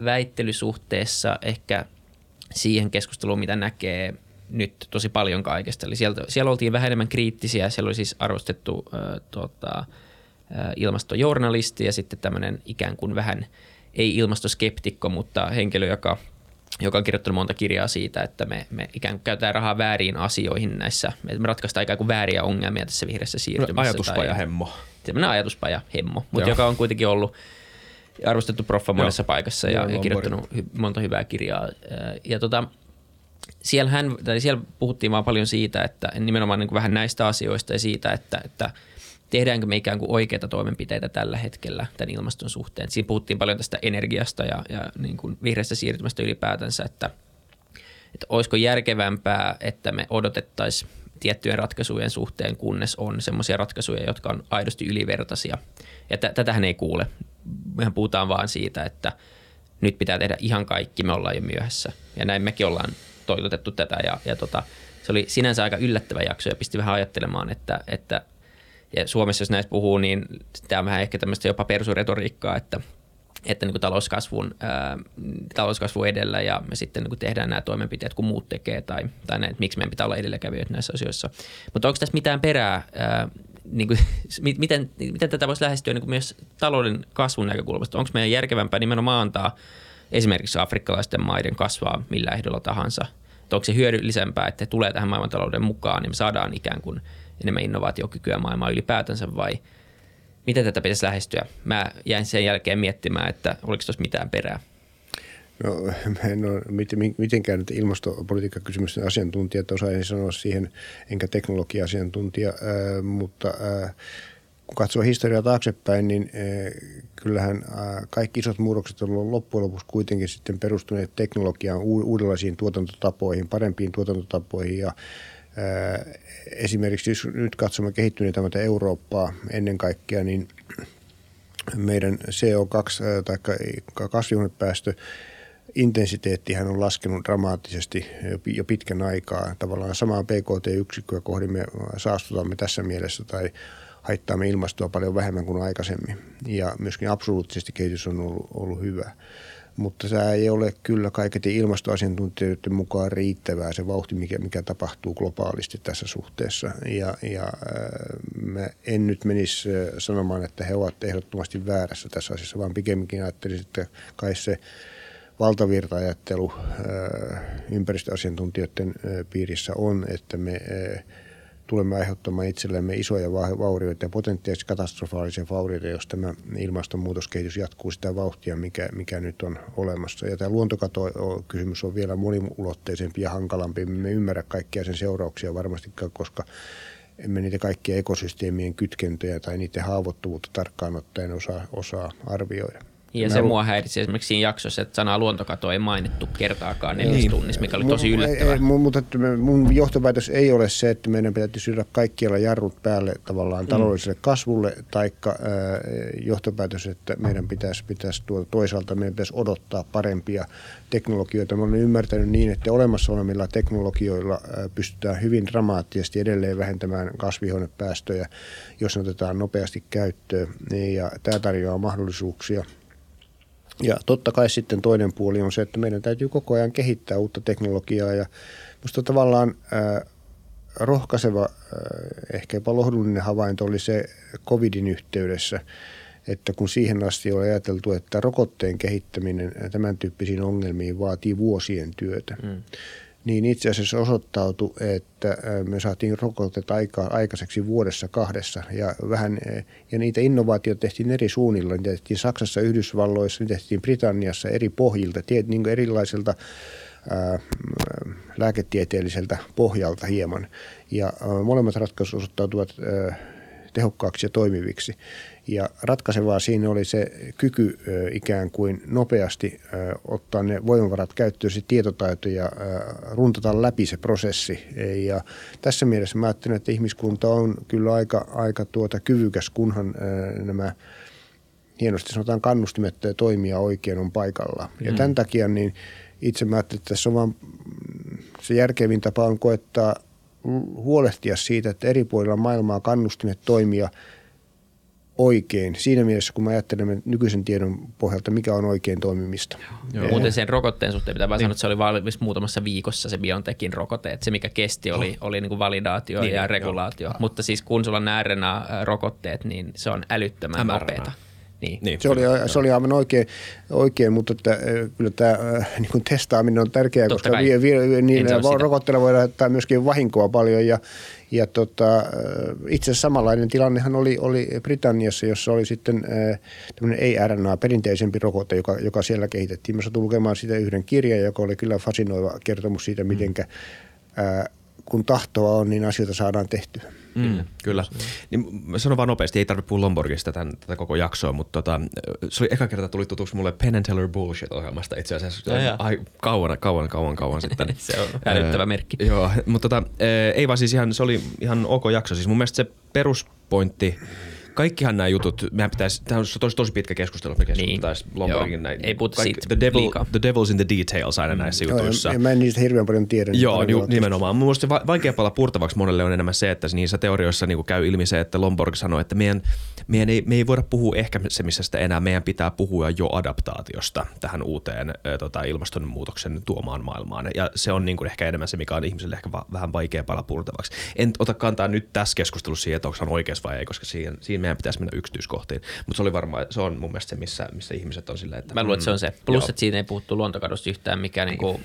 väittelysuhteessa ehkä siihen keskusteluun, mitä näkee nyt tosi paljon kaikesta. Eli sieltä, siellä oltiin vähän enemmän kriittisiä, siellä oli siis arvostettu äh, tota, äh, ilmastojournalisti ja sitten tämmöinen ikään kuin vähän – ei ilmastoskeptikko, mutta henkilö, joka, joka on kirjoittanut monta kirjaa siitä, että me, me ikään kuin käytetään rahaa vääriin asioihin näissä, me ratkaistaan ikään kuin vääriä ongelmia tässä vihreässä siirtymässä. Ajatuspaja hemmo. Sellainen ajatuspaja hemmo, mutta joka on kuitenkin ollut arvostettu proffa monessa Joo. paikassa ja, Joo, ja kirjoittanut hy, monta hyvää kirjaa. Ja tota, siellä, hän, tai siellä puhuttiin vaan paljon siitä, että nimenomaan niin kuin vähän näistä asioista ja siitä, että, että – tehdäänkö me ikään kuin oikeita toimenpiteitä tällä hetkellä tämän ilmaston suhteen. Siinä puhuttiin paljon tästä energiasta ja, ja niin kuin vihreästä siirtymästä ylipäätänsä, että, että olisiko järkevämpää, että me odotettaisiin tiettyjen ratkaisujen suhteen, kunnes on sellaisia ratkaisuja, jotka on aidosti ylivertaisia. Ja t- tätähän ei kuule. Mehän puhutaan vaan siitä, että nyt pitää tehdä ihan kaikki, me ollaan jo myöhässä. Ja näin mekin ollaan toitotettu tätä. Ja, ja tota, se oli sinänsä aika yllättävä jakso ja pisti vähän ajattelemaan, että, että ja Suomessa, jos näistä puhuu, niin tämä on vähän ehkä tämmöistä jopa persuretoriikkaa, että että niin kuin talouskasvun, ää, talouskasvu edellä ja me sitten niin kuin tehdään nämä toimenpiteet, kun muut tekee tai, tai ne, että miksi meidän pitää olla edelläkävijöitä näissä asioissa. Mutta onko tässä mitään perää, ää, [laughs] niin kuin, miten, miten tätä voisi lähestyä niin kuin myös talouden kasvun näkökulmasta? Onko meidän järkevämpää nimenomaan antaa esimerkiksi afrikkalaisten maiden kasvaa millä ehdolla tahansa? Että onko se hyödyllisempää, että tulee tähän maailmantalouden mukaan, niin me saadaan ikään kuin enemmän innovaatiokykyä maailmaa ylipäätänsä vai – miten tätä pitäisi lähestyä? Mä jäin sen jälkeen miettimään, että oliko tuossa mitään perää. No, mä en ole mitenkään nyt ilmastopolitiikkakysymysten asiantuntijat osaisin sanoa siihen, enkä teknologia-asiantuntija, mutta kun katsoo historiaa taaksepäin, niin äh, kyllähän äh, kaikki isot muutokset ovat loppujen lopuksi kuitenkin sitten perustuneet teknologiaan, uudenlaisiin tuotantotapoihin, parempiin tuotantotapoihin ja Esimerkiksi jos nyt katsomme kehittyneitä Eurooppaa ennen kaikkea, niin meidän CO2 tai kasvihuonepäästö intensiteettihän on laskenut dramaattisesti jo pitkän aikaa. Tavallaan samaa PKT-yksikköä kohdimme saastutamme tässä mielessä tai haittaamme ilmastoa paljon vähemmän kuin aikaisemmin. Ja myöskin absoluuttisesti kehitys on ollut, ollut hyvä mutta se ei ole kyllä kaiketi ilmastoasiantuntijoiden mukaan riittävää se vauhti, mikä, mikä tapahtuu globaalisti tässä suhteessa. Ja, ja äh, mä en nyt menisi äh, sanomaan, että he ovat ehdottomasti väärässä tässä asiassa, vaan pikemminkin ajattelisin, että kai se valtavirta-ajattelu äh, ympäristöasiantuntijoiden piirissä on, että me tulemme aiheuttamaan itsellemme isoja vaurioita ja potentiaalisesti katastrofaalisia vaurioita, jos tämä ilmastonmuutoskehitys jatkuu sitä vauhtia, mikä, mikä nyt on olemassa. Ja tämä luontokato-kysymys on vielä moniulotteisempi ja hankalampi. Me ymmärrä kaikkia sen seurauksia varmastikaan, koska emme niitä kaikkia ekosysteemien kytkentöjä tai niiden haavoittuvuutta tarkkaan ottaen osaa, osaa arvioida. Ja se mua häiritsi esimerkiksi siinä jaksossa, että sanaa luontokato ei mainittu kertaakaan neljäs niin. tunnissa, mikä oli tosi yllättävää. Mutta mun johtopäätös ei ole se, että meidän pitäisi syödä kaikkialla jarrut päälle tavallaan mm. taloudelliselle kasvulle, taikka johtopäätös, että meidän pitäisi, pitäisi tuota, toisaalta meidän pitäisi odottaa parempia teknologioita. Mä olen ymmärtänyt niin, että olemassa olevilla teknologioilla pystytään hyvin dramaattisesti edelleen vähentämään kasvihuonepäästöjä, jos ne otetaan nopeasti käyttöön. Ja tämä tarjoaa mahdollisuuksia – ja totta kai sitten toinen puoli on se, että meidän täytyy koko ajan kehittää uutta teknologiaa ja minusta tavallaan äh, rohkaiseva, äh, ehkä jopa lohdullinen havainto oli se covidin yhteydessä, että kun siihen asti on ajateltu, että rokotteen kehittäminen tämän tyyppisiin ongelmiin vaatii vuosien työtä, mm niin itse asiassa osoittautui, että me saatiin rokotetta aika, aikaiseksi vuodessa kahdessa. Ja, vähän, ja niitä innovaatioita tehtiin eri suunnilla. Niitä tehtiin Saksassa, Yhdysvalloissa, niitä tehtiin Britanniassa eri pohjilta, niin erilaiselta ää, lääketieteelliseltä pohjalta hieman. Ja ää, molemmat ratkaisut osoittautuvat ää, tehokkaaksi ja toimiviksi. Ja ratkaisevaa siinä oli se kyky ikään kuin nopeasti ottaa ne voimavarat käyttöön, se tietotaito ja runtata läpi se prosessi. Ja tässä mielessä mä ajattelen, että ihmiskunta on kyllä aika, aika tuota kyvykäs, kunhan nämä hienosti sanotaan kannustimet toimia oikein on paikalla. Ja mm. tämän takia niin itse mä ajattelin, että tässä on vaan se järkevin tapa on koettaa huolehtia siitä, että eri puolilla maailmaa kannustimet toimia – oikein siinä mielessä, kun me ajattelemme nykyisen tiedon pohjalta, mikä on oikein toimimista. Joo. Muuten sen rokotteen suhteen pitää vaan niin. sanoa, että se oli valmis muutamassa viikossa se BioNTechin rokote. Että se, mikä kesti, oli, oh. oli niin kuin validaatio niin, ja regulaatio. Joo. Mutta siis kun sulla on RNA-rokotteet, niin se on älyttömän mRNA. nopeata. Niin. niin se, oli, se oli aivan oikein, oikein mutta että, kyllä tämä [laughs] niin kuin testaaminen on tärkeää, Totta koska vi, vi, niin rokotteilla voidaan ottaa myöskin vahinkoa paljon ja, ja tota, itse asiassa samanlainen tilannehan oli, oli Britanniassa, jossa oli sitten tämmöinen ei-RNA, perinteisempi rokote, joka, joka siellä kehitettiin. Mä satun lukemaan siitä yhden kirjan, joka oli kyllä fasinoiva kertomus siitä, miten mm. kun tahtoa on, niin asioita saadaan tehtyä. Mm, kyllä. Niin, mä sanon vaan nopeasti, ei tarvitse puhua Lomborgista tämän, tätä koko jaksoa, mutta tota, se oli eka kerta tuli tutuksi mulle Penn and Teller Bullshit-ohjelmasta itse asiassa. Ja, ai, kauan, kauan, kauan, kauan sitten. [laughs] se on älyttävä merkki. Joo, mutta tota, ei vaan siis ihan, se oli ihan ok jakso. Siis mun mielestä se peruspointti kaikkihan nämä jutut, mehän pitäisi, tämä on tosi, tosi pitkä keskustelu, me keskusteltaisiin niin. Lomborgin näin. Ei puhuta siitä the, devil, liikaa. the devil's in the details aina mm. näissä Joo, jutuissa. ja, ja mä en niistä hirveän paljon tiedä. niin Joo, paljon ni, luottamusta. nimenomaan. Mun mielestä se va- vaikea pala purtavaksi monelle on enemmän se, että niissä teorioissa niin käy ilmi se, että Lomborg sanoi, että meidän, meidän ei, me ei voida puhua ehkäisemisestä enää, meidän pitää puhua jo adaptaatiosta tähän uuteen ö, tota, ilmastonmuutoksen tuomaan maailmaan. Ja se on niin kuin ehkä enemmän se, mikä on ihmiselle ehkä va- vähän vaikea pala purtavaksi. En ota kantaa nyt tässä keskustelussa siihen, että onko hän oikeassa vai ei, koska siihen, siihen meidän pitäisi mennä yksityiskohtiin. Mutta se oli varmaan, se on mun mielestä se, missä, missä ihmiset on silleen, että Mä luulen, että se on se. mm, Plus, joo. että siinä ei puhuttu luontokadosta yhtään, mikä niinku,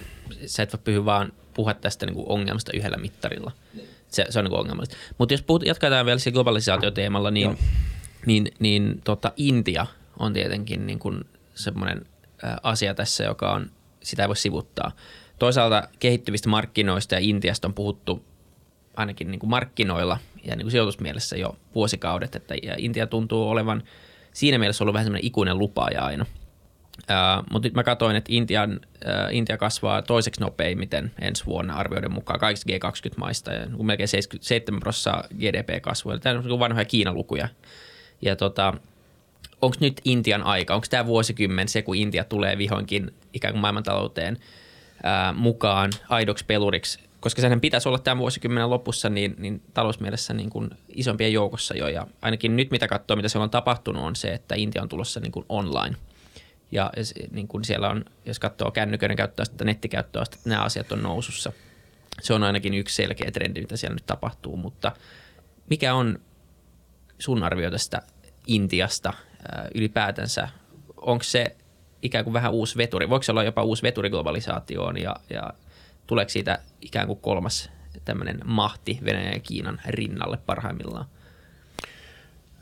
sä et voi pyhy vaan puhua tästä niinku ongelmasta yhdellä mittarilla. Se, se on niinku ongelmallista. Mutta jos puhut, jatketaan vielä sillä globalisaatioteemalla, niin, niin, niin tota, Intia on tietenkin niinku semmoinen ä, asia tässä, joka on, sitä ei voi sivuttaa. Toisaalta kehittyvistä markkinoista ja Intiasta on puhuttu ainakin niin kuin markkinoilla ja niin kuin sijoitusmielessä jo vuosikaudet, että Intia tuntuu olevan siinä mielessä ollut vähän semmoinen ikuinen lupaaja aina. Uh, mutta nyt mä katsoin, että Intian, uh, Intia kasvaa toiseksi nopeimmiten ensi vuonna arvioiden mukaan kaikista G20-maista ja melkein 77 prosenttia GDP-kasvua. Tämä on niin kuin vanhoja Kiinalukuja. Ja tota, onko nyt Intian aika, onko tämä vuosikymmen se, kun Intia tulee vihdoinkin ikään kuin maailmantalouteen ää, mukaan aidoksi peluriksi, koska sehän pitäisi olla tämän vuosikymmenen lopussa niin, niin talousmielessä niin kuin isompien joukossa jo. Ja ainakin nyt mitä katsoo, mitä siellä on tapahtunut, on se, että Intia on tulossa niin kuin online. Ja niin kuin siellä on, jos katsoo kännyköiden käyttöastetta, nettikäyttöastetta, nämä asiat on nousussa. Se on ainakin yksi selkeä trendi, mitä siellä nyt tapahtuu, mutta mikä on sun arvio tästä Intiasta ää, ylipäätänsä? Onko se ikään kuin vähän uusi veturi? Voiko se olla jopa uusi veturi globalisaatioon ja, ja tuleeko siitä ikään kuin kolmas tämmöinen mahti Venäjän ja Kiinan rinnalle parhaimmillaan?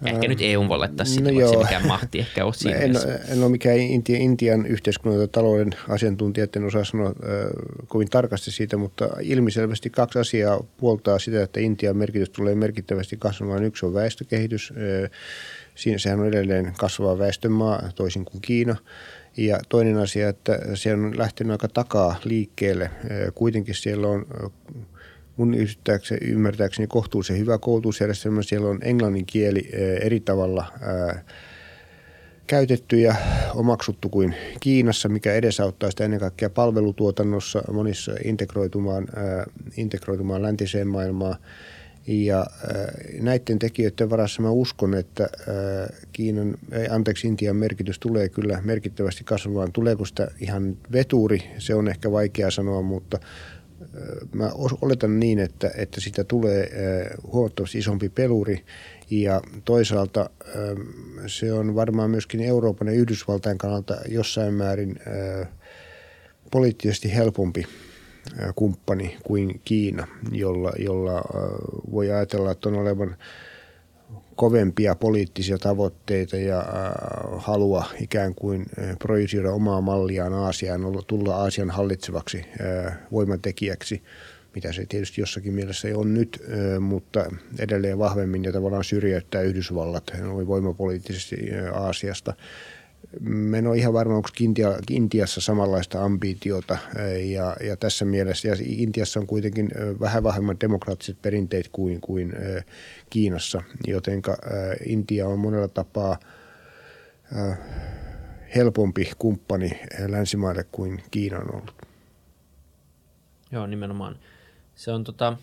Ehkä nyt EU voi laittaa sitä, no no vaikka se mikään mahti ehkä ole [laughs] siinä en, en ole mikään Intia, Intian yhteiskunnan tai talouden asiantuntija, en osaa sanoa äh, kovin tarkasti siitä, mutta ilmiselvästi kaksi asiaa puoltaa sitä, että Intian merkitys tulee merkittävästi kasvamaan. Yksi on väestökehitys. Äh, siinä sehän on edelleen kasvava väestönmaa, toisin kuin Kiina. Ja toinen asia, että se on lähtenyt aika takaa liikkeelle. Kuitenkin siellä on mun ymmärtääkseni, kohtuullisen hyvä koulutusjärjestelmä. Siellä on englannin kieli eri tavalla käytetty ja omaksuttu kuin Kiinassa, mikä edesauttaa sitä ennen kaikkea palvelutuotannossa monissa integroitumaan, integroitumaan läntiseen maailmaan. Ja ää, näiden tekijöiden varassa mä uskon, että ää, Kiinan, anteeksi, Intian merkitys tulee kyllä merkittävästi kasvamaan. Tuleeko sitä ihan veturi, se on ehkä vaikea sanoa, mutta ää, mä oletan niin, että, että sitä tulee huomattavasti isompi peluri. Ja toisaalta ähm, se on varmaan myöskin Euroopan ja Yhdysvaltain kannalta jossain määrin äh, poliittisesti helpompi. äh, kumppani kuin Kiina, jolla, jolla voi ajatella, että on olevan kovempia poliittisia tavoitteita ja halua ikään kuin projisoida omaa malliaan Aasiaan, tulla Aasian hallitsevaksi voimatekijäksi, mitä se tietysti jossakin mielessä on nyt, mutta edelleen vahvemmin ja tavallaan syrjäyttää Yhdysvallat voimapoliittisesti Aasiasta. Mä en ole ihan varma, onko Intia, Intiassa samanlaista ambitiota ja, ja tässä mielessä, ja Intiassa on kuitenkin äh, vähän vähemmän demokraattiset perinteet kuin, kuin Kiinassa, jotenka Intia on monella tapaa helpompi kumppani länsimaille kuin Kiina on ollut. Joo, nimenomaan. Se on tota...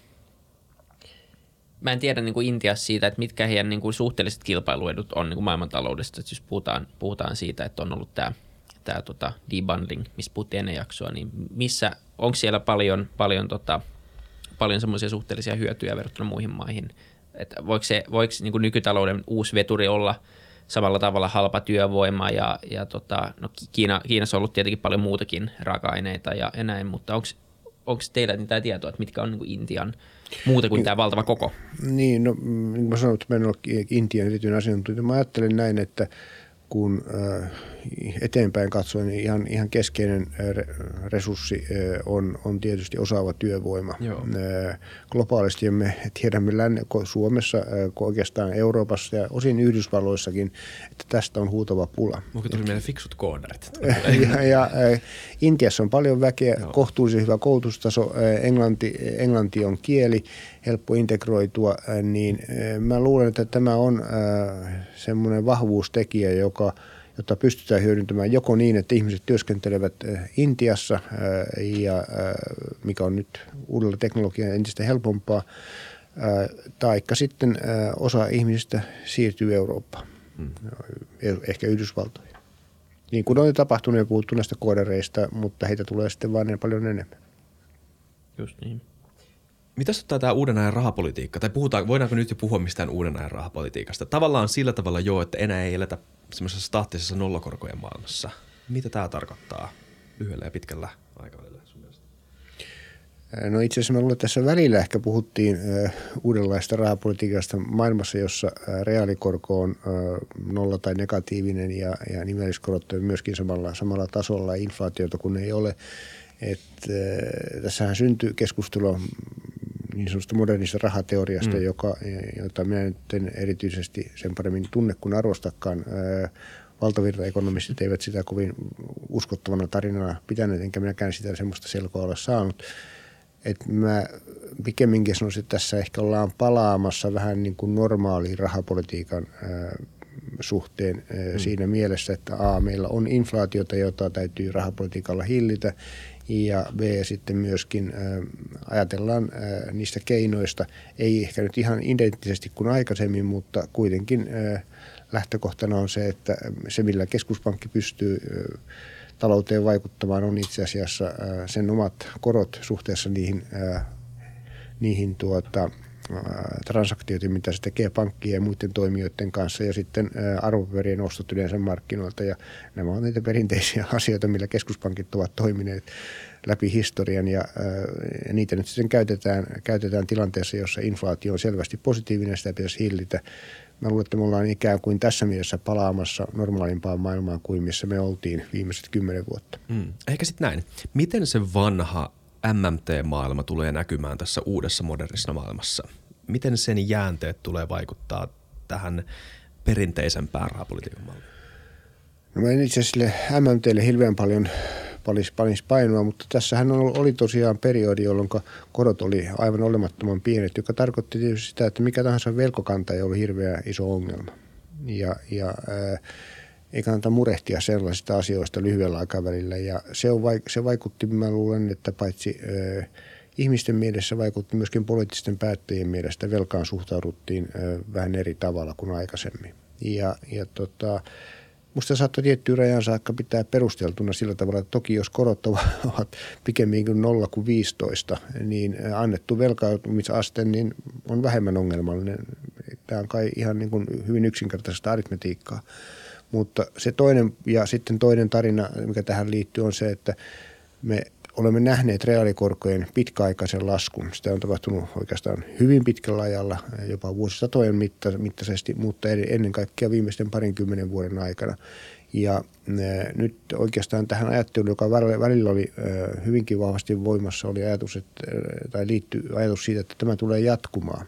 Mä en tiedä niin kuin Intiassa siitä, että mitkä heidän niin kuin suhteelliset kilpailuedut on niin kuin maailmantaloudesta. Että jos puhutaan, puhutaan siitä, että on ollut tämä tämä tota debundling, mistä puhuttiin ennen jaksoa, niin missä, onko siellä paljon, paljon, tota, paljon semmoisia suhteellisia hyötyjä verrattuna muihin maihin? Että voiko, se, voiko niin kuin nykytalouden uusi veturi olla samalla tavalla halpa työvoima ja, ja tota, no Kiina, Kiinassa on ollut tietenkin paljon muutakin raaka-aineita ja, ja näin, mutta onko teillä mitään tietoa, että mitkä on niin kuin Intian muuta kuin tämä valtava koko? Niin, no mm, niin kuin mä sanoin, että mä en ole Intian erityinen asiantuntija. Mä ajattelen näin, että kun eteenpäin katsoen niin ihan, ihan keskeinen resurssi on, on tietysti osaava työvoima. Joo. Globaalisti me tiedämme länne, Suomessa, oikeastaan Euroopassa ja osin Yhdysvalloissakin, että tästä on huutava pula. Onko tuli meidän fiksut koodarit? [laughs] ja, ja Intiassa on paljon väkeä, Joo. kohtuullisen hyvä koulutustaso, englanti, englanti on kieli, helppo integroitua, niin mä luulen, että tämä on semmoinen vahvuustekijä, joka – jota pystytään hyödyntämään joko niin, että ihmiset työskentelevät Intiassa, ja, mikä on nyt uudella teknologialla entistä helpompaa, taikka sitten osa ihmisistä siirtyy Eurooppaan, hmm. ehkä Yhdysvaltoihin. Niin kuin on jo tapahtunut ja puhuttu näistä koodareista, mutta heitä tulee sitten vain paljon enemmän. Just niin. Mitä ottaa tämä uuden ajan rahapolitiikka? Tai puhutaan, voidaanko nyt jo puhua mistään uuden ajan rahapolitiikasta? Tavallaan sillä tavalla jo, että enää ei eletä semmoisessa staattisessa nollakorkojen maailmassa. Mitä tämä tarkoittaa lyhyellä ja pitkällä aikavälillä sun mielestä? No itse asiassa me luulen, että tässä välillä ehkä puhuttiin äh, uudenlaista rahapolitiikasta maailmassa, jossa äh, reaalikorko on äh, nolla tai negatiivinen ja, ja nimelliskorot on myöskin samalla, samalla tasolla inflaatiota kun ei ole. Et, äh, tässähän syntyy keskustelua niin sanotusta modernista rahateoriasta, mm. joka, jota minä nyt en erityisesti sen paremmin tunne kuin arvostakaan. Valtavirtaekonomistit eivät sitä kovin uskottavana tarinana pitäneet, enkä minäkään sitä semmoista selkoa ole saanut. Et mä pikemminkin sanoisin, että tässä ehkä ollaan palaamassa vähän niin kuin normaaliin rahapolitiikan suhteen mm. siinä mielessä, että A, meillä on inflaatiota, jota täytyy rahapolitiikalla hillitä, ja B sitten myöskin ajatellaan niistä keinoista, ei ehkä nyt ihan identtisesti kuin aikaisemmin, mutta kuitenkin lähtökohtana on se, että se millä keskuspankki pystyy talouteen vaikuttamaan on itse asiassa sen omat korot suhteessa niihin, niihin tuota, transaktioita, mitä se tekee pankkien ja muiden toimijoiden kanssa ja sitten arvopaperien ostot yleensä markkinoilta. Ja nämä ovat niitä perinteisiä [laughs] asioita, millä keskuspankit ovat toimineet läpi historian ja, ja niitä nyt sitten käytetään, käytetään tilanteessa, jossa inflaatio on selvästi positiivinen, sitä pitäisi hillitä. Mä luulen, että me ollaan ikään kuin tässä mielessä palaamassa normaalimpaan maailmaan kuin missä me oltiin viimeiset kymmenen vuotta. Mm. Ehkä sitten näin. Miten se vanha MMT-maailma tulee näkymään tässä uudessa modernissa maailmassa? Miten sen jäänteet tulee vaikuttaa tähän perinteisempään rahapolitiikan malliin? No mä en itse asiassa MMTlle hirveän paljon palis, palis painoa, mutta tässähän oli tosiaan periodi, jolloin korot oli aivan olemattoman pienet, joka tarkoitti tietysti sitä, että mikä tahansa velkokanta ei ollut hirveän iso ongelma. Ja, ja ää, ei kannata murehtia sellaisista asioista lyhyellä aikavälillä. Ja se, on, se vaikutti, mä luulen, että paitsi ö, ihmisten mielessä vaikutti myöskin poliittisten päättäjien mielestä. Velkaan suhtauduttiin ö, vähän eri tavalla kuin aikaisemmin. Ja, ja tota, Musta saattoi tiettyyn rajan saakka pitää perusteltuna sillä tavalla, että toki jos korot ovat pikemminkin 0 kuin 15, niin annettu velkautumisaste niin on vähemmän ongelmallinen. Tämä on kai ihan niin kuin hyvin yksinkertaista aritmetiikkaa. Mutta se toinen ja sitten toinen tarina, mikä tähän liittyy, on se, että me olemme nähneet reaalikorkojen pitkäaikaisen laskun. Sitä on tapahtunut oikeastaan hyvin pitkällä ajalla, jopa vuosisatojen mittaisesti, mutta ennen kaikkea viimeisten parinkymmenen vuoden aikana. Ja nyt oikeastaan tähän ajatteluun, joka välillä oli hyvinkin vahvasti voimassa, oli ajatus, että, tai liittyy ajatus siitä, että tämä tulee jatkumaan.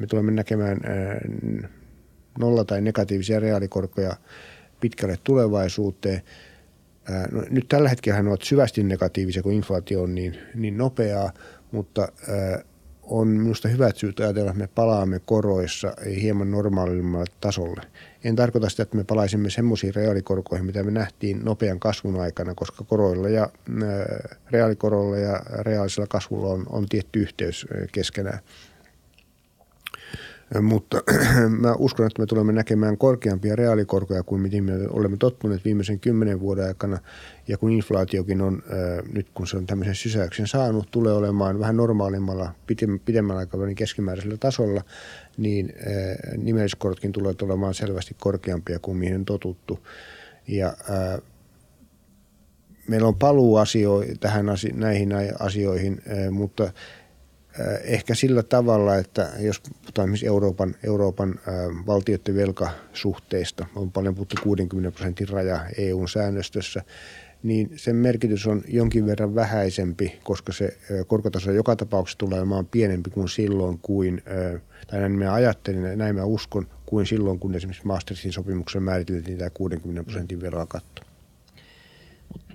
Me tulemme näkemään nolla- tai negatiivisia reaalikorkoja pitkälle tulevaisuuteen – No, nyt tällä hetkellä ne ovat syvästi negatiivisia, kun inflaatio on niin, niin nopeaa, mutta on minusta hyvät syyt ajatella, että me palaamme koroissa hieman normaalimmalle tasolle. En tarkoita sitä, että me palaisimme semmoisiin reaalikorkoihin, mitä me nähtiin nopean kasvun aikana, koska koroilla ja reaalikorolla ja reaalisella kasvulla on, on tietty yhteys keskenään. Mutta [clears throat] mä uskon, että me tulemme näkemään korkeampia reaalikorkoja kuin mitä me olemme tottuneet viimeisen kymmenen vuoden aikana. Ja kun inflaatiokin on nyt, kun se on tämmöisen sysäyksen saanut, tulee olemaan vähän normaalimmalla, pidemmällä aikavälin keskimääräisellä tasolla, niin nimelliskorotkin tulevat olemaan selvästi korkeampia kuin mihin on totuttu. Ja meillä on paluu asio- tähän asio- näihin asioihin, mutta – Ehkä sillä tavalla, että jos puhutaan esimerkiksi Euroopan, Euroopan valtioiden velkasuhteista, on paljon puhuttu 60 prosentin raja EUn säännöstössä, niin sen merkitys on jonkin verran vähäisempi, koska se korkotaso joka tapauksessa tulee olemaan pienempi kuin silloin, kuin, tai näin mä ajattelin, näin mä uskon, kuin silloin, kun esimerkiksi Maastrichtin sopimuksessa määriteltiin tämä 60 prosentin velakatto.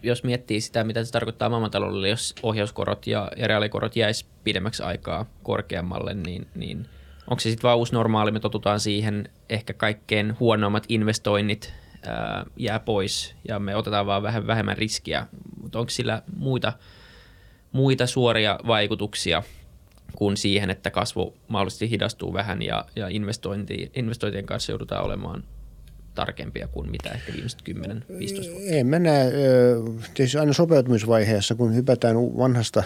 Jos miettii sitä, mitä se tarkoittaa maailmantaloudelle, jos ohjauskorot ja, ja reaalikorot jäisi pidemmäksi aikaa korkeammalle, niin, niin onko se sitten vaan uusi normaali, me totutaan siihen, ehkä kaikkein huonoimmat investoinnit ää, jää pois ja me otetaan vaan vähän vähemmän riskiä, mutta onko sillä muita, muita suoria vaikutuksia kuin siihen, että kasvu mahdollisesti hidastuu vähän ja, ja investointi, investointien kanssa joudutaan olemaan tarkempia kuin mitä ehkä viimeiset 10-15 vuotta? En mä näe. Tietysti aina sopeutumisvaiheessa, kun hypätään vanhasta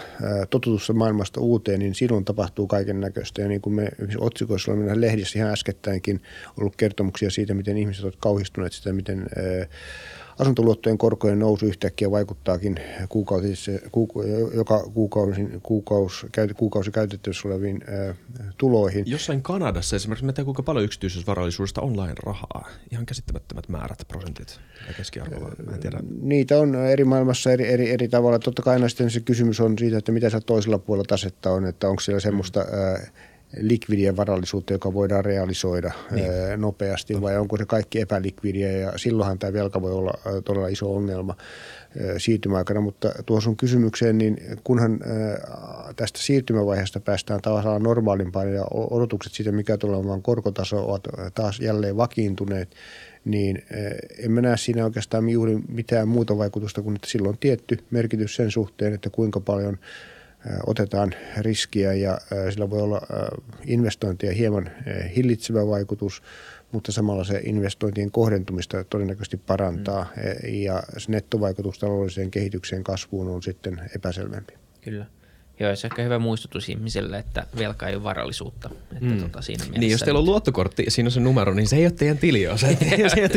totutusta maailmasta uuteen, niin silloin tapahtuu kaiken näköistä. Ja niin kuin me otsikoissa olemme lehdissä ihan äskettäinkin ollut kertomuksia siitä, miten ihmiset ovat kauhistuneet sitä, miten asuntoluottojen korkojen nousu yhtäkkiä vaikuttaakin kuukausi, kuuka, joka kuukausi, kuukausi, kuukausi käytettävissä oleviin ää, tuloihin. Jossain Kanadassa esimerkiksi mä tiedän, kuinka paljon yksityisvarallisuudesta online rahaa. Ihan käsittämättömät määrät, prosentit ja keskiarvolla. Mä en tiedä. Niitä on eri maailmassa eri, eri, eri tavalla. Totta kai aina sitten se kysymys on siitä, että mitä se toisella puolella tasetta on, että onko siellä semmoista mm. ää, likvidiä varallisuutta, joka voidaan realisoida niin. nopeasti, vai onko se kaikki epälikvidiä, ja silloinhan tämä velka voi olla todella iso ongelma siirtymäaikana, mutta tuossa on kysymykseen, niin kunhan tästä siirtymävaiheesta päästään tavallaan normaalimpaan ja odotukset siitä, mikä tulee olemaan korkotaso, ovat taas jälleen vakiintuneet, niin en mä näe siinä oikeastaan juuri mitään muuta vaikutusta kuin, että silloin on tietty merkitys sen suhteen, että kuinka paljon – otetaan riskiä ja sillä voi olla investointia hieman hillitsevä vaikutus, mutta samalla se investointien kohdentumista todennäköisesti parantaa mm. ja se nettovaikutus taloudelliseen kehitykseen kasvuun on sitten epäselvempi. Kyllä. Joo, se on ehkä hyvä muistutus ihmiselle, että velka ei ole varallisuutta. Että mm. tota, siinä niin, jos teillä on luottokortti ja siinä on se numero, niin se ei ole teidän tiliosa. se, se,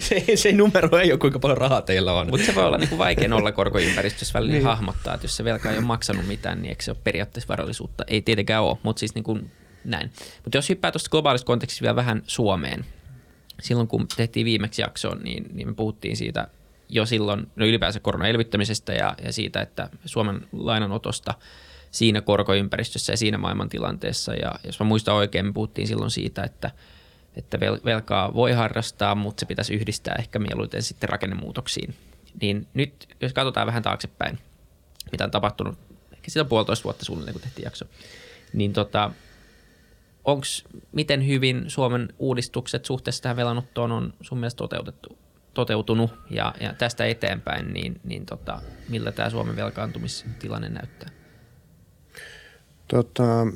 se, se numero ei ole, kuinka paljon rahaa teillä on. Mutta se voi olla niin vaikea nolla korkoympäristössä välillä niin. hahmottaa, että jos se velka ei ole maksanut mitään, niin eikö se ole periaatteessa varallisuutta? Ei tietenkään ole, mutta siis niin kuin näin. Mutta jos hyppää tuosta globaalista kontekstista vielä vähän Suomeen. Silloin kun tehtiin viimeksi jaksoon, niin, niin me puhuttiin siitä jo silloin no ylipäänsä koronaelvyttämisestä ja, ja siitä, että Suomen lainanotosta siinä korkoympäristössä ja siinä maailmantilanteessa. Ja jos mä muistan oikein, me puhuttiin silloin siitä, että, että velkaa voi harrastaa, mutta se pitäisi yhdistää ehkä mieluiten sitten rakennemuutoksiin. Niin nyt, jos katsotaan vähän taaksepäin, mitä on tapahtunut, ehkä sitä puolitoista vuotta suunnilleen, kun tehtiin jakso, niin tota, onko miten hyvin Suomen uudistukset suhteessa tähän velanottoon on sun mielestä toteutettu? Toteutunut ja, ja tästä eteenpäin, niin, niin tota, miltä tämä Suomen velkaantumistilanne näyttää? Tota,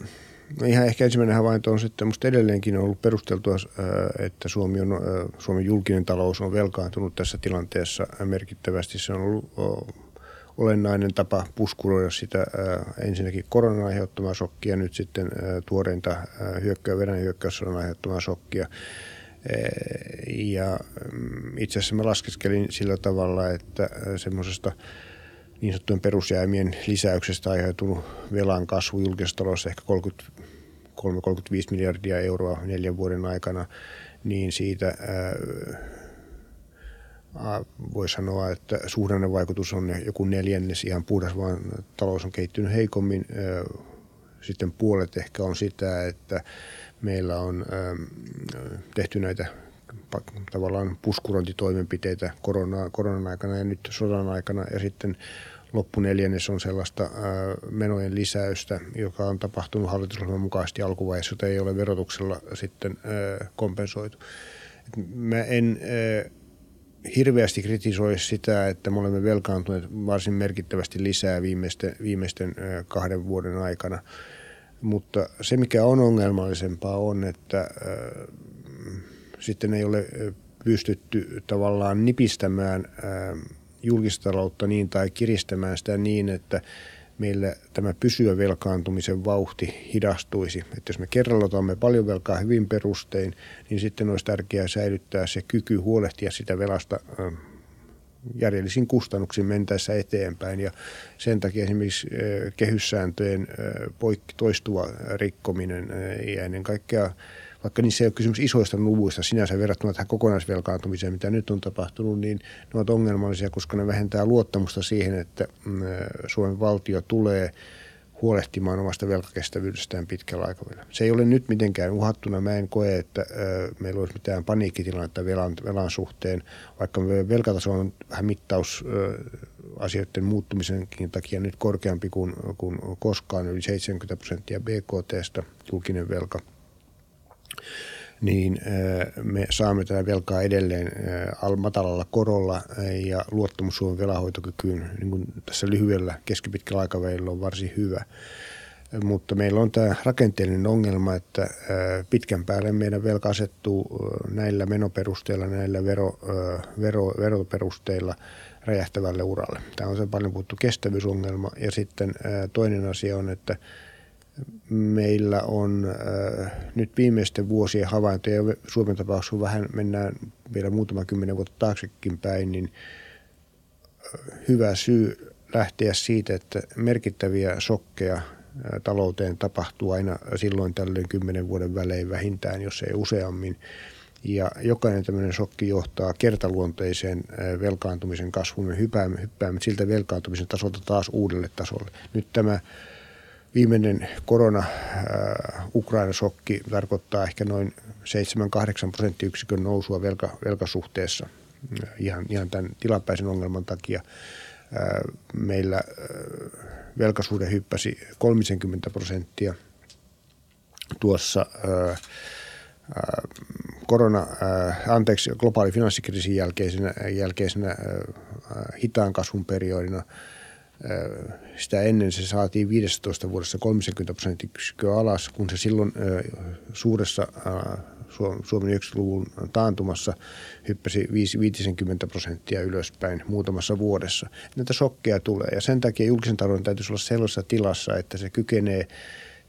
ihan ehkä ensimmäinen havainto on sitten, minusta edelleenkin on ollut perusteltua, äh, että Suomi on, äh, Suomen julkinen talous on velkaantunut tässä tilanteessa merkittävästi. Se on ollut olennainen tapa puskuroida sitä äh, ensinnäkin koronan aiheuttamaa shokkia, nyt sitten tuoreinta hyökkäy Venäjän hyökkäyssodan aiheuttamaa shokkia. Ja mm, itse asiassa mä laskeskelin sillä tavalla, että semmoisesta niin sanottujen perusjäämien lisäyksestä aiheutunut velan kasvu julkisessa taloudessa ehkä 33-35 miljardia euroa neljän vuoden aikana, niin siitä voi sanoa, että suhdannevaikutus on joku neljännes ihan puhdas, vaan talous on kehittynyt heikommin. Sitten puolet ehkä on sitä, että meillä on ähm, tehty näitä tavallaan puskurointitoimenpiteitä korona, koronan aikana ja nyt sodan aikana ja sitten loppuneljännes on sellaista äh, menojen lisäystä, joka on tapahtunut hallitusohjelman mukaisesti alkuvaiheessa, jota ei ole verotuksella sitten äh, kompensoitu. Mä en äh, hirveästi kritisoi sitä, että me olemme velkaantuneet varsin merkittävästi lisää viimeisten, viimeisten kahden vuoden aikana – mutta se, mikä on ongelmallisempaa, on, että äh, sitten ei ole pystytty tavallaan nipistämään äh, julkistaloutta niin tai kiristämään sitä niin, että meillä tämä pysyvä velkaantumisen vauhti hidastuisi. Että jos me kerralla otamme paljon velkaa hyvin perustein, niin sitten olisi tärkeää säilyttää se kyky huolehtia sitä velasta järjellisin kustannuksin mentäessä eteenpäin. Ja sen takia esimerkiksi kehyssääntöjen poikki toistuva rikkominen ja ennen kaikkea vaikka niissä ei ole kysymys isoista luvuista sinänsä verrattuna tähän kokonaisvelkaantumiseen, mitä nyt on tapahtunut, niin ne ovat ongelmallisia, koska ne vähentää luottamusta siihen, että mm, Suomen valtio tulee huolehtimaan omasta velkakestävyydestään pitkällä aikavälillä. Se ei ole nyt mitenkään uhattuna. Mä en koe, että meillä olisi mitään paniikkitilannetta velan, velan suhteen, vaikka velkataso on vähän mittaus asioiden muuttumisenkin takia nyt korkeampi kuin, kuin koskaan, yli 70 prosenttia BKTstä julkinen velka – niin me saamme tätä velkaa edelleen matalalla korolla ja luottamus Suomen velanhoitokykyyn niin kuin tässä lyhyellä keskipitkällä aikavälillä on varsin hyvä. Mutta meillä on tämä rakenteellinen ongelma, että pitkän päälle meidän velka asettuu näillä menoperusteilla, näillä vero, vero, veroperusteilla räjähtävälle uralle. Tämä on se paljon puhuttu kestävyysongelma. Ja sitten toinen asia on, että meillä on äh, nyt viimeisten vuosien havaintoja, Suomen tapauksessa vähän mennään vielä muutama kymmenen vuotta taaksekin päin, niin äh, hyvä syy lähteä siitä, että merkittäviä sokkeja äh, talouteen tapahtuu aina silloin tällöin kymmenen vuoden välein vähintään, jos ei useammin. Ja jokainen tämmöinen shokki johtaa kertaluonteiseen äh, velkaantumisen kasvuun. Me hyppäämme, hyppäämme siltä velkaantumisen tasolta taas uudelle tasolle. Nyt tämä viimeinen korona äh, tarkoittaa ehkä noin 7-8 prosenttiyksikön nousua velka, velkasuhteessa ihan, ihan tämän tilapäisen ongelman takia. Äh, meillä äh, velkasuhde hyppäsi 30 prosenttia tuossa korona, anteeksi, globaali finanssikriisin jälkeisenä, jälkeisenä hitaan kasvun periodina – sitä ennen se saatiin 15 vuodessa 30 prosenttiyksikköä alas, kun se silloin suuressa Suomen 90-luvun taantumassa hyppäsi 50 prosenttia ylöspäin muutamassa vuodessa. Näitä shokkeja tulee ja sen takia julkisen talouden täytyisi olla sellaisessa tilassa, että se kykenee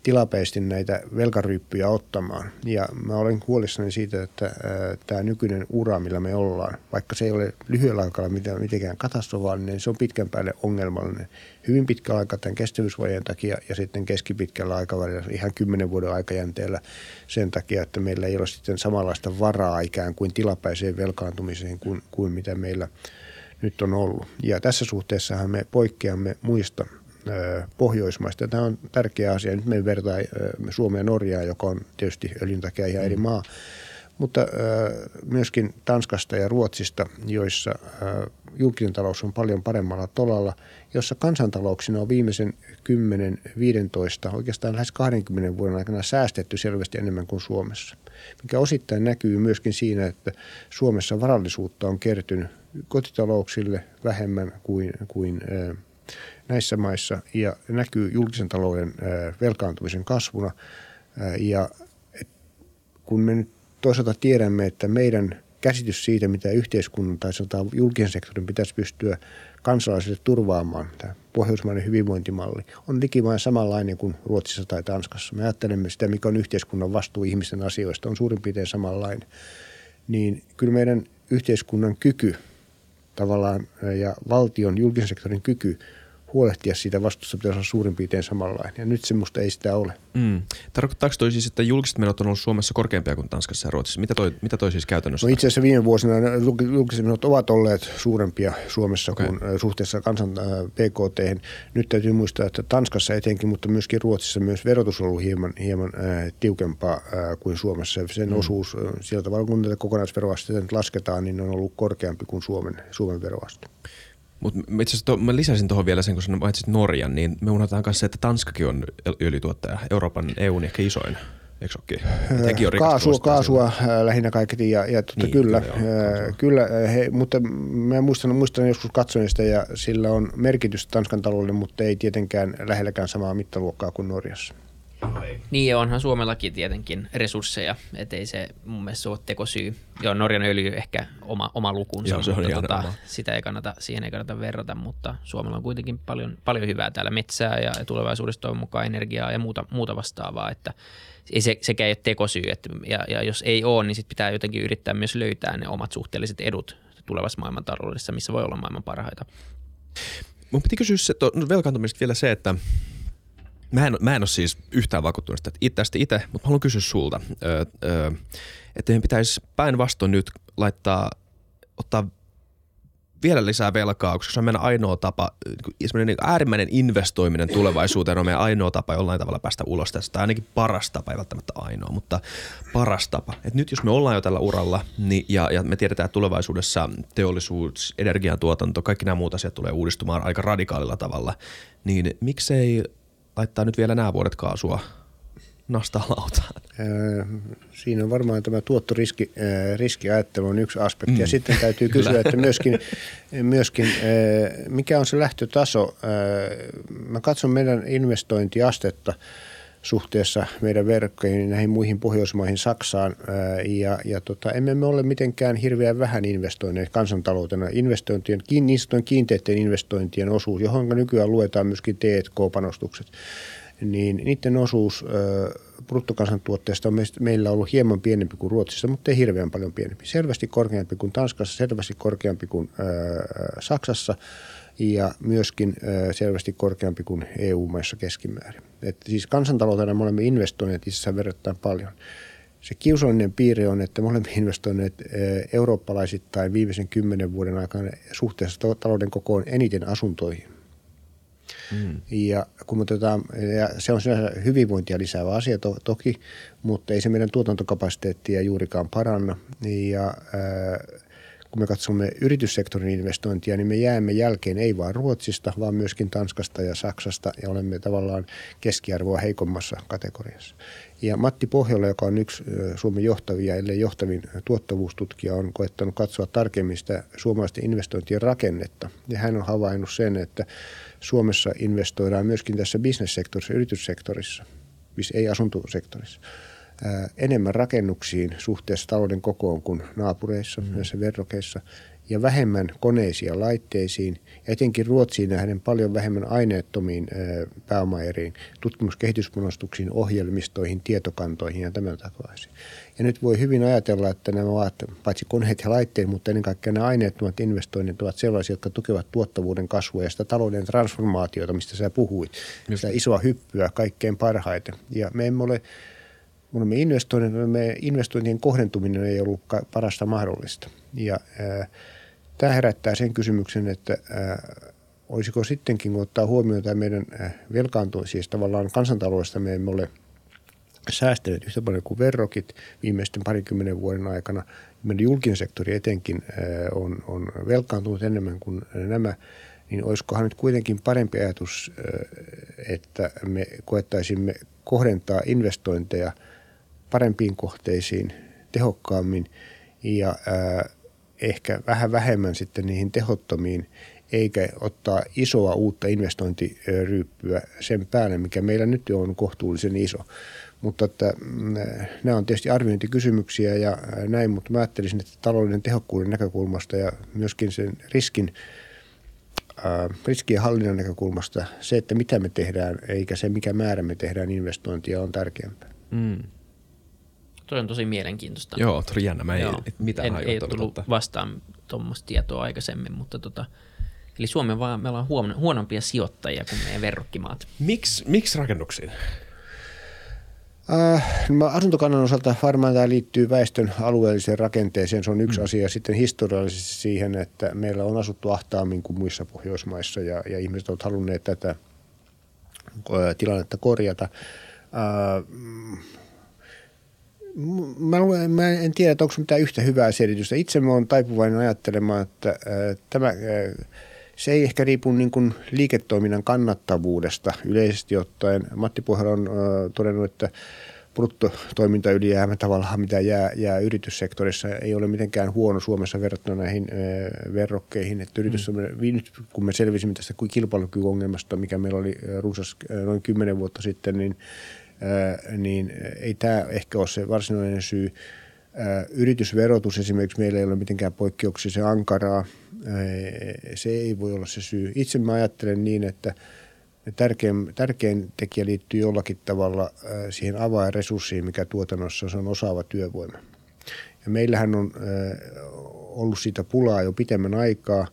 tilapäisesti näitä velkaryyppyjä ottamaan. Ja mä olen huolissani siitä, että tämä nykyinen ura, millä me ollaan, vaikka se ei ole lyhyellä aikavälillä mitenkään katastrofaalinen, niin se on pitkän päälle ongelmallinen. Hyvin pitkä aika tämän kestävyysvajeen takia ja sitten keskipitkällä aikavälillä ihan kymmenen vuoden aikajänteellä sen takia, että meillä ei ole sitten samanlaista varaa ikään kuin tilapäiseen velkaantumiseen kuin, kuin mitä meillä nyt on ollut. Ja tässä suhteessahan me poikkeamme muista Pohjoismaista. Tämä on tärkeä asia. Nyt me vertaa Suomea ja Norjaa, joka on tietysti öljyn takia ihan eri mm. maa, mutta myöskin Tanskasta ja Ruotsista, joissa julkinen talous on paljon paremmalla tolalla, jossa kansantalouksina on viimeisen 10, 15, oikeastaan lähes 20 vuoden aikana säästetty selvästi enemmän kuin Suomessa. Mikä osittain näkyy myöskin siinä, että Suomessa varallisuutta on kertynyt kotitalouksille vähemmän kuin, kuin näissä maissa ja näkyy julkisen talouden velkaantumisen kasvuna. Ja kun me nyt toisaalta tiedämme, että meidän käsitys siitä, mitä yhteiskunnan tai julkisen sektorin pitäisi pystyä kansalaisille turvaamaan, tämä pohjoismainen hyvinvointimalli, on likimain samanlainen kuin Ruotsissa tai Tanskassa. Me ajattelemme sitä, mikä on yhteiskunnan vastuu ihmisten asioista, on suurin piirtein samanlainen. Niin kyllä meidän yhteiskunnan kyky tavallaan ja valtion julkisen sektorin kyky huolehtia siitä vastuusta pitäisi olla suurin piirtein samanlainen. Ja nyt semmoista ei sitä ole. Mm. Tarkoittaako toi siis, että julkiset menot on ollut Suomessa korkeampia kuin Tanskassa ja Ruotsissa? Mitä toi, mitä toi siis käytännössä? No itse asiassa viime vuosina julkiset menot ovat olleet suurempia Suomessa okay. kuin suhteessa kansan PKT. Nyt täytyy muistaa, että Tanskassa etenkin, mutta myöskin Ruotsissa myös verotus on ollut hieman, hieman äh, tiukempaa äh, kuin Suomessa. Sen mm. osuus äh, sieltä tavalla, kun tätä kokonaisveroastetta lasketaan, niin on ollut korkeampi kuin Suomen, Suomen veroaste. Mutta itse asiassa mä lisäsin tuohon vielä sen, kun sä mainitsit Norjan, niin me unohdetaan myös se, että Tanskakin on öljytuottaja. Euroopan EUn ehkä isoin. Eikö Hekin on kaasua, kaasua äh, lähinnä kaiketi ja, ja totta niin, kyllä, kyllä, äh, kyllä he, mutta mä muistan, muistan joskus katsoin sitä ja sillä on merkitys Tanskan taloudelle, mutta ei tietenkään lähelläkään samaa mittaluokkaa kuin Norjassa. Niin onhan Suomellakin tietenkin resursseja, ettei se mun mielestä ole tekosyy. Joo, Norjan öljy ehkä oma, oma lukunsa, Joo, se on mutta tota, sitä ei kannata, siihen ei kannata verrata, mutta Suomella on kuitenkin paljon, paljon hyvää täällä metsää ja, tulevaisuudessa toivon mukaan energiaa ja muuta, muuta vastaavaa, että ei se, sekä ei ole tekosyy, että, ja, ja jos ei ole, niin sit pitää jotenkin yrittää myös löytää ne omat suhteelliset edut tulevassa maailmantaloudessa, missä voi olla maailman parhaita. Mun piti kysyä se, to, no velkaantumisesta vielä se, että mä en, mä en ole siis yhtään vakuuttunut tästä itse, mutta mä haluan kysyä sulta, että meidän pitäisi päinvastoin nyt laittaa, ottaa vielä lisää velkaa, koska se on meidän ainoa tapa, niin äärimmäinen investoiminen tulevaisuuteen on meidän ainoa tapa jollain tavalla päästä ulos tästä, tai ainakin paras tapa, ei välttämättä ainoa, mutta paras tapa. Et nyt jos me ollaan jo tällä uralla niin, ja, ja me tiedetään, että tulevaisuudessa teollisuus, energiantuotanto, kaikki nämä muut asiat tulee uudistumaan aika radikaalilla tavalla, niin miksei laittaa nyt vielä nämä vuodet kaasua nostaa lautaan? Siinä on varmaan tämä tuottoriski riskiajattelu on yksi aspekti. Mm. Ja sitten täytyy [laughs] kysyä, että myöskin, myöskin mikä on se lähtötaso. Mä katson meidän investointiastetta suhteessa meidän verkkoihin näihin muihin Pohjoismaihin, Saksaan. Ja, ja tota, emme me ole mitenkään hirveän vähän investoineet kansantaloutena. Investointien, niin kiinteiden investointien osuus, johon nykyään luetaan myöskin T&K-panostukset niin niiden osuus bruttokansantuotteesta on meillä ollut hieman pienempi kuin Ruotsissa, mutta ei hirveän paljon pienempi. Selvästi korkeampi kuin Tanskassa, selvästi korkeampi kuin Saksassa ja myöskin selvästi korkeampi kuin EU-maissa keskimäärin. Et siis kansantaloutena me olemme investoineet itse asiassa verrattain paljon. Se kiusallinen piirre on, että me olemme investoineet eurooppalaisittain viimeisen kymmenen vuoden aikana suhteessa talouden kokoon eniten asuntoihin. Mm. Ja, kun otetaan, ja se on hyvinvointia lisäävä asia to, toki, mutta ei se meidän tuotantokapasiteettia juurikaan paranna. Ja ää, kun me katsomme yrityssektorin investointia, niin me jäämme jälkeen ei vain Ruotsista, vaan myöskin Tanskasta ja Saksasta ja olemme tavallaan keskiarvoa heikommassa kategoriassa. Ja Matti Pohjola, joka on yksi Suomen johtavia, ellei johtavin tuottavuustutkija, on koettanut katsoa tarkemmin sitä suomalaisten investointien rakennetta. Ja hän on havainnut sen, että Suomessa investoidaan myöskin tässä bisnessektorissa, yrityssektorissa, ei asuntosektorissa, enemmän rakennuksiin suhteessa talouden kokoon kuin naapureissa, mm. näissä verrokeissa, ja vähemmän koneisiin laitteisiin, ja etenkin Ruotsiin nähden paljon vähemmän aineettomiin pääomaeriin, tutkimus- ohjelmistoihin, tietokantoihin ja tämän takaisin. Ja nyt voi hyvin ajatella, että nämä ovat paitsi koneet ja laitteet, mutta ennen kaikkea nämä aineettomat investoinnit ovat sellaisia, jotka tukevat tuottavuuden kasvua ja sitä talouden transformaatiota, mistä sä puhuit. Just. Sitä isoa hyppyä kaikkein parhaiten. Ja me emme ole, me olemme investoineet, me investointien kohdentuminen ei ollut parasta mahdollista. Ja tämä herättää sen kysymyksen, että olisiko sittenkin, kun ottaa huomioon tämä meidän velkaantuminen, siis tavallaan kansantaloudesta me emme ole – säästäneet yhtä paljon kuin verrokit viimeisten parikymmenen vuoden aikana. Meidän julkinen sektori etenkin on, on velkaantunut enemmän kuin nämä, niin olisikohan nyt kuitenkin parempi ajatus, että me koettaisimme kohdentaa investointeja parempiin kohteisiin tehokkaammin ja ehkä vähän vähemmän sitten niihin tehottomiin, eikä ottaa isoa uutta investointiryyppyä sen päälle, mikä meillä nyt on kohtuullisen iso. Mutta että, mm, nämä on tietysti arviointikysymyksiä ja näin, mutta mä ajattelisin, että talouden tehokkuuden näkökulmasta ja myöskin sen riskin, äh, riskien hallinnan näkökulmasta se, että mitä me tehdään, eikä se mikä määrä me tehdään investointia on tärkeämpää. Mm. Tuo on tosi mielenkiintoista. Joo, tuli jännä. Mä Joo. ei mitään en, ei tullut totta. vastaan tuommoista tietoa aikaisemmin, mutta tota, eli Suomen vaan, me ollaan huonompia sijoittajia kuin meidän verrokkimaat. Miks, miksi rakennuksiin? Äh, no asuntokannan osalta varmaan tämä liittyy väestön alueelliseen rakenteeseen. Se on yksi mm. asia. Sitten historiallisesti siihen, että meillä on asuttu ahtaammin kuin muissa Pohjoismaissa ja, ja ihmiset ovat halunneet tätä tilannetta korjata. Äh, mä, mä en tiedä, että onko mitään yhtä hyvää selitystä. Itse mä oon taipuvainen ajattelemaan, että äh, tämä se ei ehkä riipu niin kuin liiketoiminnan kannattavuudesta yleisesti ottaen. Matti Pohjala on äh, todennut, että bruttotoimintaylijäämä tavallaan, mitä jää, jää yrityssektorissa, ei ole mitenkään huono Suomessa verrattuna näihin äh, verrokkeihin. Että yritys, mm. kun me selvisimme tästä kilpailukykyongelmasta, mikä meillä oli runsas noin kymmenen vuotta sitten, niin, äh, niin ei tämä ehkä ole se varsinainen syy. Yritysverotus esimerkiksi meillä ei ole mitenkään poikkeuksellisen ankaraa. Se ei voi olla se syy. Itse mä ajattelen niin, että tärkein, tärkein tekijä liittyy jollakin tavalla siihen avainresurssiin, mikä tuotannossa se on osaava työvoima. Ja meillähän on ollut siitä pulaa jo pitemmän aikaa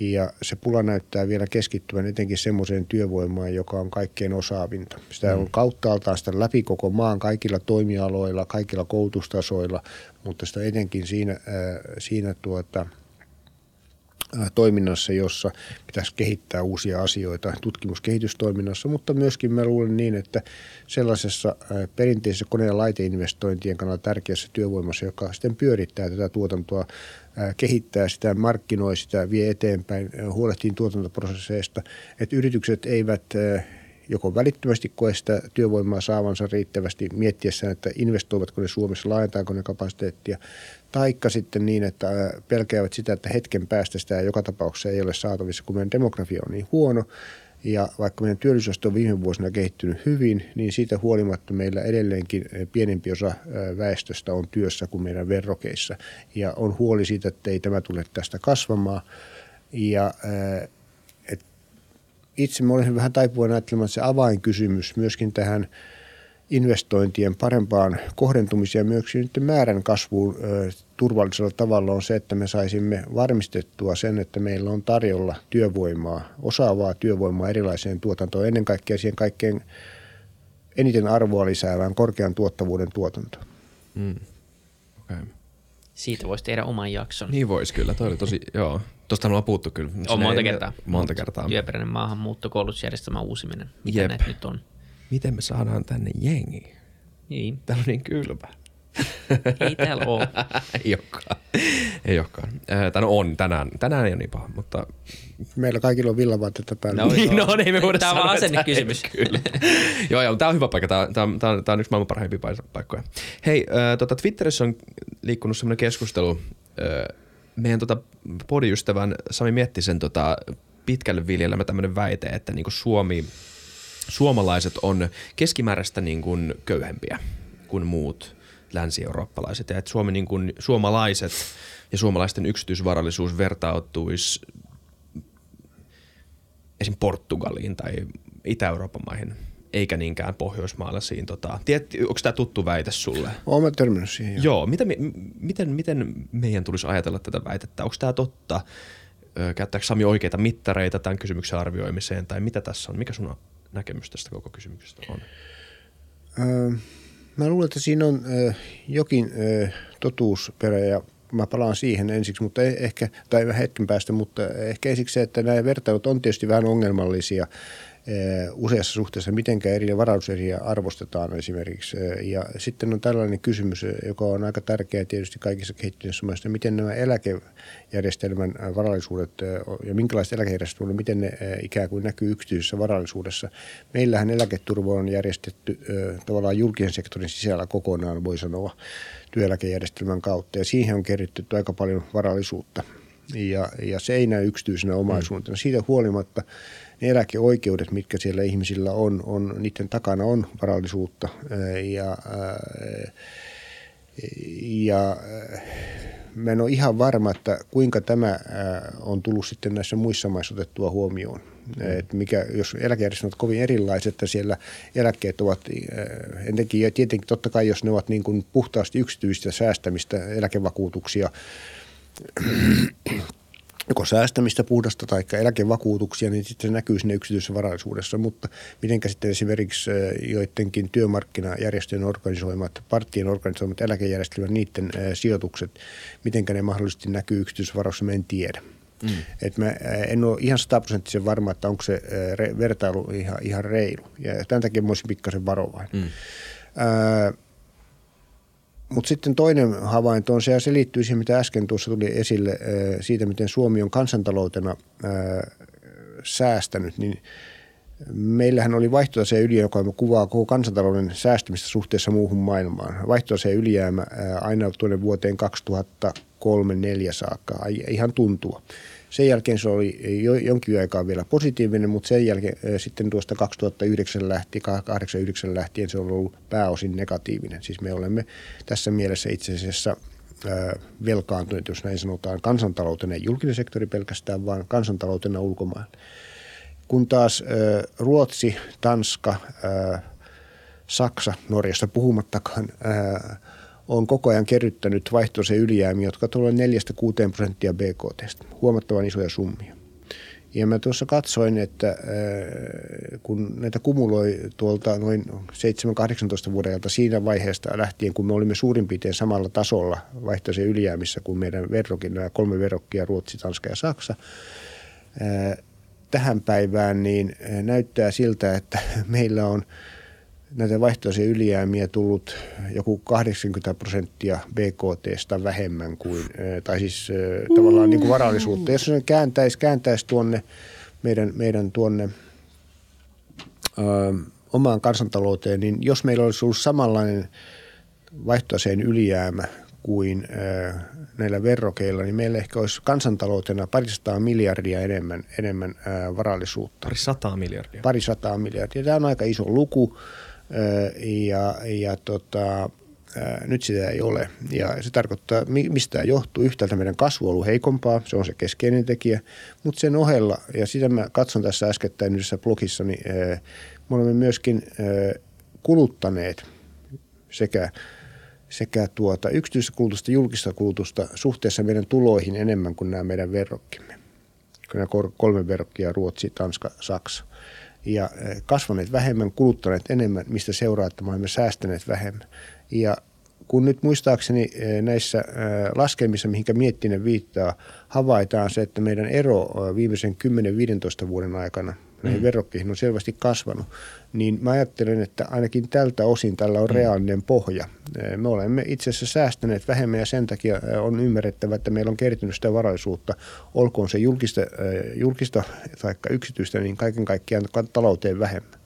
ja se pula näyttää vielä keskittyvän etenkin semmoiseen työvoimaan, joka on kaikkein osaavinta. Sitä on mm. kauttaaltaan sitä läpi koko maan kaikilla toimialoilla, kaikilla koulutustasoilla, mutta sitä etenkin siinä, siinä tuota, toiminnassa, jossa pitäisi kehittää uusia asioita tutkimuskehitystoiminnassa, mutta myöskin mä luulen niin, että sellaisessa perinteisessä kone- ja laiteinvestointien kannalta tärkeässä työvoimassa, joka sitten pyörittää tätä tuotantoa, kehittää sitä, markkinoi sitä, vie eteenpäin, huolehtii tuotantoprosesseista, että yritykset eivät joko välittömästi koe sitä työvoimaa saavansa riittävästi miettiessään, että investoivatko ne Suomessa, laajentaako ne kapasiteettia, taikka sitten niin, että pelkäävät sitä, että hetken päästä sitä joka tapauksessa ei ole saatavissa, kun meidän demografia on niin huono, ja vaikka meidän työllisyysaste on viime vuosina kehittynyt hyvin, niin siitä huolimatta meillä edelleenkin pienempi osa väestöstä on työssä kuin meidän verrokeissa. Ja on huoli siitä, että ei tämä tule tästä kasvamaan. Ja itse mä olen vähän taipuvan ajattelemaan, että se avainkysymys myöskin tähän investointien parempaan kohdentumiseen ja myöskin määrän kasvuun turvallisella tavalla on se, että me saisimme varmistettua sen, että meillä on tarjolla työvoimaa, osaavaa työvoimaa erilaiseen tuotantoon, ennen kaikkea siihen kaikkein eniten arvoa lisäävään korkean tuottavuuden tuotantoon. Mm. Siitä voisi tehdä oman jakson. Niin voisi kyllä, toi oli tosi, joo. Tuosta on puhuttu kyllä. On monta kertaa. Monta kertaa. Työperäinen maahanmuutto, koulutusjärjestelmän uusiminen. Mitä Jep. näitä nyt on? Miten me saadaan tänne jengi? Niin. Täällä on niin kylmä. Ei täällä ole. [laughs] ei olekaan. Ei olekaan. Äh, no on tänään. Tänään ei ole niin paha, mutta... Meillä kaikilla on villavaatteita päällä. No, niin, no, niin me voidaan Tämä on asennekysymys. Kyllä. [laughs] joo, joo, tämä on hyvä paikka. Tämä, tämä, tämä, tämä on yksi maailman parhaimpia paikkoja. Hei, äh, tota, Twitterissä on liikkunut sellainen keskustelu. Äh, meidän tota, podiystävän Sami Miettisen tota, pitkälle viljelemä tämmöinen väite, että niin kuin Suomi, suomalaiset on keskimääräistä niin kuin köyhempiä kuin muut länsi-eurooppalaiset. Ja että Suomi, niin kuin, suomalaiset ja suomalaisten yksityisvarallisuus vertautuisi esim. Portugaliin tai Itä-Euroopan maihin eikä niinkään pohjoismaalaisiin. Tota, tiedät, onko tämä tuttu väite sulle? Olen törmännyt siihen. Joo, joo miten, miten, miten meidän tulisi ajatella tätä väitettä? Onko tämä totta? Käyttääkö Sami oikeita mittareita tämän kysymyksen arvioimiseen tai mitä tässä on? Mikä sun näkemys tästä koko kysymyksestä on? Öö, mä luulen, että siinä on ö, jokin ö, totuusperä ja mä palaan siihen ensiksi, mutta e- ehkä, tai hetken päästä, mutta ehkä ensiksi se, että nämä vertailut on tietysti vähän ongelmallisia useassa suhteessa, miten eri varallisuuseriä arvostetaan esimerkiksi. Eh, ja sitten on tällainen kysymys, eh, joka on aika tärkeä tietysti kaikissa kehittyneissä maissa, miten nämä eläkejärjestelmän varallisuudet ja minkälaiset eläkejärjestelmät, miten ne ikään kuin näkyy yksityisessä varallisuudessa. Meillähän eläketurva on järjestetty tavallaan julkisen sektorin sisällä kokonaan, voi sanoa, työeläkejärjestelmän kautta. Ja siihen on keritty aika paljon varallisuutta. Ja, ja se ei näy yksityisenä omaisuutena. Siitä huolimatta ne eläkeoikeudet, mitkä siellä ihmisillä on, on niiden takana on varallisuutta ja, ja mä en ole ihan varma, että kuinka tämä on tullut sitten näissä muissa maissa otettua huomioon. Et mikä, jos eläkejärjestelmät ovat kovin erilaiset, että siellä eläkkeet ovat, entenkin ja tietenkin totta kai jos ne ovat niin kuin puhtaasti yksityistä säästämistä, eläkevakuutuksia, joko säästämistä puhdasta tai eläkevakuutuksia, niin sitten se näkyy sinne yksityisessä varallisuudessa. Mutta miten sitten esimerkiksi joidenkin työmarkkinajärjestöjen organisoimat, parttien organisoimat eläkejärjestelmät, niiden sijoitukset, miten ne mahdollisesti näkyy yksityisessä varallisuudessa, en tiedä. Mm. Et mä en ole ihan sataprosenttisen varma, että onko se vertailu ihan, ihan reilu. Ja tämän takia mä olisin pikkasen varovainen. Mm. Ää, mutta sitten toinen havainto on se, ja se liittyy siihen, mitä äsken tuossa tuli esille äh, siitä, miten Suomi on kansantaloutena äh, säästänyt, niin meillähän oli vaihtotaseen ylijäämä, joka kuvaa koko kansantalouden säästämistä suhteessa muuhun maailmaan. Vaihtotaseen ylijäämä äh, aina tuonne vuoteen 2003-2004 saakka, ihan tuntua. Sen jälkeen se oli jo, jonkin aikaa vielä positiivinen, mutta sen jälkeen sitten tuosta 2009 lähtien, 2008 lähtien se on ollut pääosin negatiivinen. Siis me olemme tässä mielessä itse asiassa velkaantuneet, jos näin sanotaan, kansantaloutena, ei julkinen sektori pelkästään, vaan kansantaloutena ulkomailla. Kun taas Ruotsi, Tanska, Saksa, Norjasta puhumattakaan, on koko ajan kerryttänyt vaihtoisen ylijäämiä, jotka tulevat 4-6 prosenttia BKT, huomattavan isoja summia. Ja mä tuossa katsoin, että äh, kun näitä kumuloi tuolta noin 7-18 vuodelta siinä vaiheesta lähtien, kun me olimme suurin piirtein samalla tasolla vaihtoisen ylijäämissä kuin meidän verrokin, nämä kolme verrokkia, Ruotsi, Tanska ja Saksa, äh, tähän päivään, niin äh, näyttää siltä, että [laughs] meillä on – näitä vaihtoisia ylijäämiä tullut joku 80 prosenttia BKTstä vähemmän kuin, tai siis tavallaan niin kuin varallisuutta. Jos se kääntäisi, kääntäisi tuonne meidän, meidän tuonne ö, omaan kansantalouteen, niin jos meillä olisi ollut samanlainen vaihtoiseen ylijäämä kuin ö, näillä verrokeilla, niin meillä ehkä olisi kansantaloutena parisataa miljardia enemmän, enemmän ö, varallisuutta. Parisataa miljardia? Parisataa miljardia. Tämä on aika iso luku ja, ja tota, nyt sitä ei ole. Ja se tarkoittaa, mistä tämä johtuu. Yhtäältä meidän kasvu on ollut heikompaa, se on se keskeinen tekijä, mutta sen ohella, ja sitä mä katson tässä äskettäin yhdessä blogissa, niin me olemme myöskin kuluttaneet sekä sekä tuota yksityistä kulutusta julkista kulutusta suhteessa meidän tuloihin enemmän kuin nämä meidän verrokkimme. Nämä kolme verrokkia, Ruotsi, Tanska, Saksa ja eh, kasvaneet vähemmän, kuluttaneet enemmän, mistä seuraa, että me olemme säästäneet vähemmän. Ja kun nyt muistaakseni eh, näissä eh, laskelmissa, mihinkä Miettinen viittaa, havaitaan se, että meidän ero viimeisen 10-15 vuoden aikana näihin mm. verrokkeihin on selvästi kasvanut, niin mä ajattelen, että ainakin tältä osin tällä on mm. reaalinen pohja. Me olemme itse asiassa säästäneet vähemmän ja sen takia on ymmärrettävä, että meillä on kertynyt sitä varallisuutta, olkoon se julkista, julkista tai yksityistä, niin kaiken kaikkiaan talouteen vähemmän.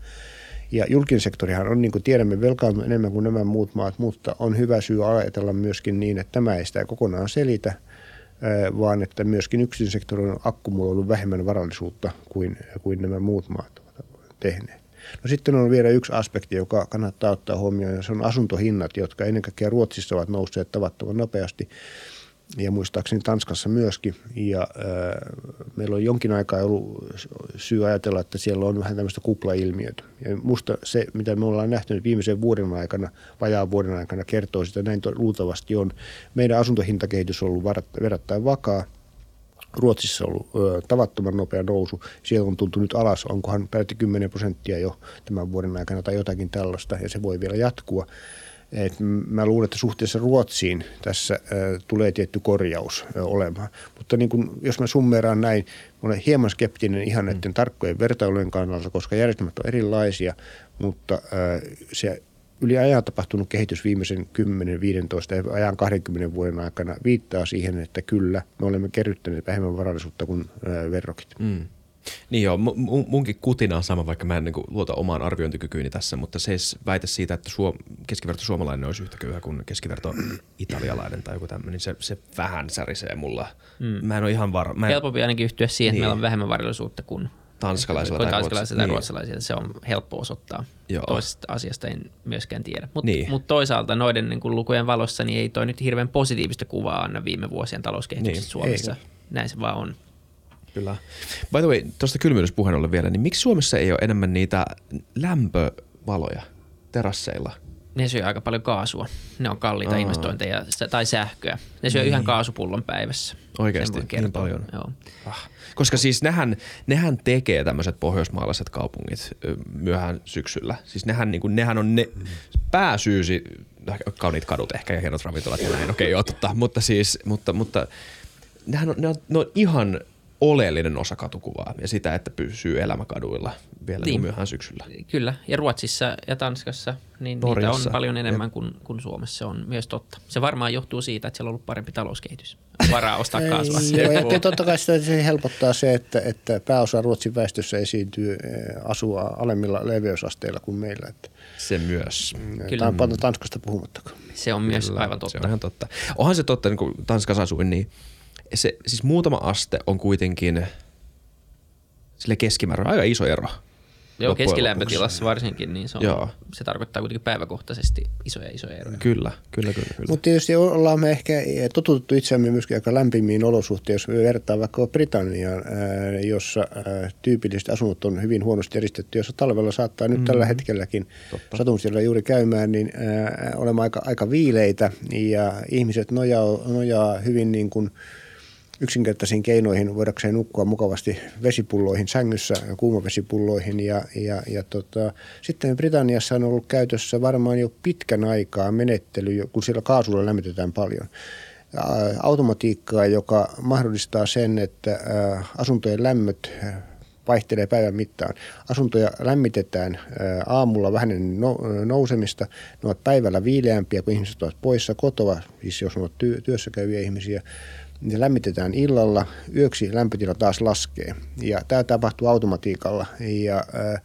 Ja julkinen sektorihan on, niin kuin tiedämme, velkaantunut enemmän kuin nämä muut maat, mutta on hyvä syy ajatella myöskin niin, että tämä ei sitä kokonaan selitä – vaan että myöskin yksityisen sektorin on akkumuloinut vähemmän varallisuutta kuin, kuin nämä muut maat ovat tehneet. No sitten on vielä yksi aspekti, joka kannattaa ottaa huomioon, ja se on asuntohinnat, jotka ennen kaikkea Ruotsissa ovat nousseet tavattoman nopeasti ja muistaakseni Tanskassa myöskin. Ja äh, meillä on jonkin aikaa ollut syy ajatella, että siellä on vähän tämmöistä kuplailmiötä. Ja musta se, mitä me ollaan nähty viimeisen vuoden aikana, vajaan vuoden aikana, kertoo sitä, näin luultavasti on. Meidän asuntohintakehitys on ollut verrattain vakaa. Ruotsissa on ollut ö, tavattoman nopea nousu. Siellä on tultu nyt alas, onkohan peräti 10 prosenttia jo tämän vuoden aikana tai jotakin tällaista, ja se voi vielä jatkua. Et mä luulen, että suhteessa Ruotsiin tässä äh, tulee tietty korjaus äh, olemaan. Mutta niin kun, jos mä summeeraan näin, mä olen hieman skeptinen ihan näiden mm. tarkkojen vertailujen kannalta, koska järjestelmät on erilaisia, mutta äh, se yli ajan tapahtunut kehitys viimeisen 10, 15 ja ajan 20 vuoden aikana viittaa siihen, että kyllä me olemme kerryttäneet vähemmän varallisuutta kuin verrokit. Mm. Niin joo, munkin kutina on sama, vaikka mä en niin kuin, luota omaan arviointikykyyni tässä, mutta se väite siitä, että suo, keskiverto suomalainen olisi yhtä köyhä kuin keskiverto [clears throat] italialainen tai joku tämmöinen, niin se, se vähän särisee mulla. Mm. Mä en ole ihan varma. En... Helpompi ainakin yhtyä siihen, niin. että meillä on vähemmän varallisuutta kuin tanskalaisilla tai, tanskalaisilla tai niin. ruotsalaisilla. Se on helppo osoittaa. Joo. Toisesta asiasta en myöskään tiedä. Mutta niin. mut toisaalta noiden niin kuin lukujen valossa niin ei toi nyt hirveän positiivista kuvaa anna viime vuosien talouskehityksestä niin. Suomessa. Ei. Näin se vaan on. Kyllä. By the way, tuosta kylmyydyspuheen ollen vielä, niin miksi Suomessa ei ole enemmän niitä lämpövaloja terasseilla? Ne syö aika paljon kaasua. Ne on kalliita Aa. investointeja tai sähköä. Ne syö niin. yhden kaasupullon päivässä. Oikeasti, niin paljon. Joo. Ah. Koska siis nehän, nehän tekee tämmöiset pohjoismaalaiset kaupungit myöhään syksyllä. Siis nehän, niin kuin, nehän on ne pääsyysi, kauniit kadut ehkä ja hienot ravintolat ja näin, okei okay, joo, totta. Mutta siis, mutta, mutta nehän on, ne on, ne on ihan oleellinen osa katukuvaa ja sitä, että pysyy elämäkaduilla vielä niin. myöhään syksyllä. Kyllä, ja Ruotsissa ja Tanskassa niin niitä on paljon enemmän kuin, kuin Suomessa, se on myös totta. Se varmaan johtuu siitä, että siellä on ollut parempi talouskehitys. Varaa ostaa kaasua. Joo, ja totta kai sitä se helpottaa se, että, että pääosa Ruotsin väestössä esiintyy eh, asua alemmilla leveysasteilla kuin meillä. Että se myös. Kyllä. Tämä on Tanskasta puhumattakaan. Se on myös Kyllä, aivan totta. Se on ihan totta. Onhan se totta, niin kun Tanskassa asuin, niin – se, siis muutama aste on kuitenkin sille keskimäärin aika iso ero. Joo, keskilämpötilassa varsinkin, niin se, on, Joo. se tarkoittaa kuitenkin päiväkohtaisesti isoja isoja eroja. Kyllä, kyllä, kyllä. kyllä. Mutta tietysti ollaan me ehkä totuttu itseämme myöskin aika lämpimiin olosuhteisiin, jos vertaa vaikka Britanniaan, jossa ää, tyypilliset asunnot on hyvin huonosti eristetty, jossa talvella saattaa nyt tällä hetkelläkin satun siellä juuri käymään, niin olemme aika, aika viileitä ja ihmiset nojaa, nojaa hyvin niin kuin yksinkertaisiin keinoihin voidakseen nukkua mukavasti vesipulloihin sängyssä, kuumavesipulloihin. Ja, ja, ja tota, sitten Britanniassa on ollut käytössä varmaan jo pitkän aikaa menettely, kun siellä kaasulla lämmitetään paljon. Automatiikkaa, joka mahdollistaa sen, että asuntojen lämmöt vaihtelee päivän mittaan. Asuntoja lämmitetään ää, aamulla vähän ennen no- nousemista. Ne ovat päivällä viileämpiä, kun ihmiset ovat poissa kotoa, siis jos ovat työ- työssä käyviä ihmisiä. Ne lämmitetään illalla, yöksi lämpötila taas laskee. Ja tämä tapahtuu automatiikalla. Ja ää,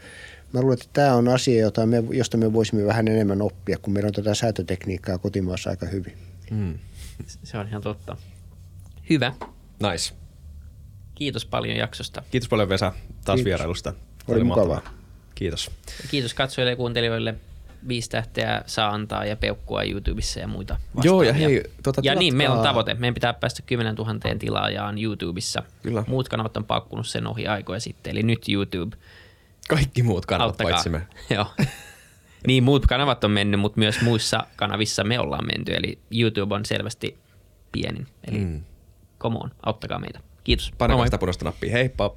mä luulen, että tämä on asia, jota me, josta me voisimme vähän enemmän oppia, kun meillä on tätä säätötekniikkaa kotimaassa aika hyvin. Mm. [laughs] Se on ihan totta. Hyvä. Nice. Kiitos paljon jaksosta. Kiitos paljon Vesa taas Kiitos. vierailusta. Oli mahtavaa. mukavaa. Kiitos. Kiitos katsojille ja kuuntelijoille. Viisi tähteä saa antaa ja peukkua YouTubessa ja muita Joo, ja vastaavia. hei, tota, ja niin, meillä on tavoite. Meidän pitää päästä 10 000 tilaajaan YouTubessa. Kyllä. Muut kanavat on paukkunut sen ohi aikoja sitten, eli nyt YouTube. Kaikki muut kanavat Auttakaa. paitsi me. [laughs] Joo. niin, muut kanavat on mennyt, mutta myös muissa kanavissa me ollaan menty, eli YouTube on selvästi pienin. Eli mm. come on, auttakaa meitä. Kiitos. Painakaa sitä punaista nappia. Heippa!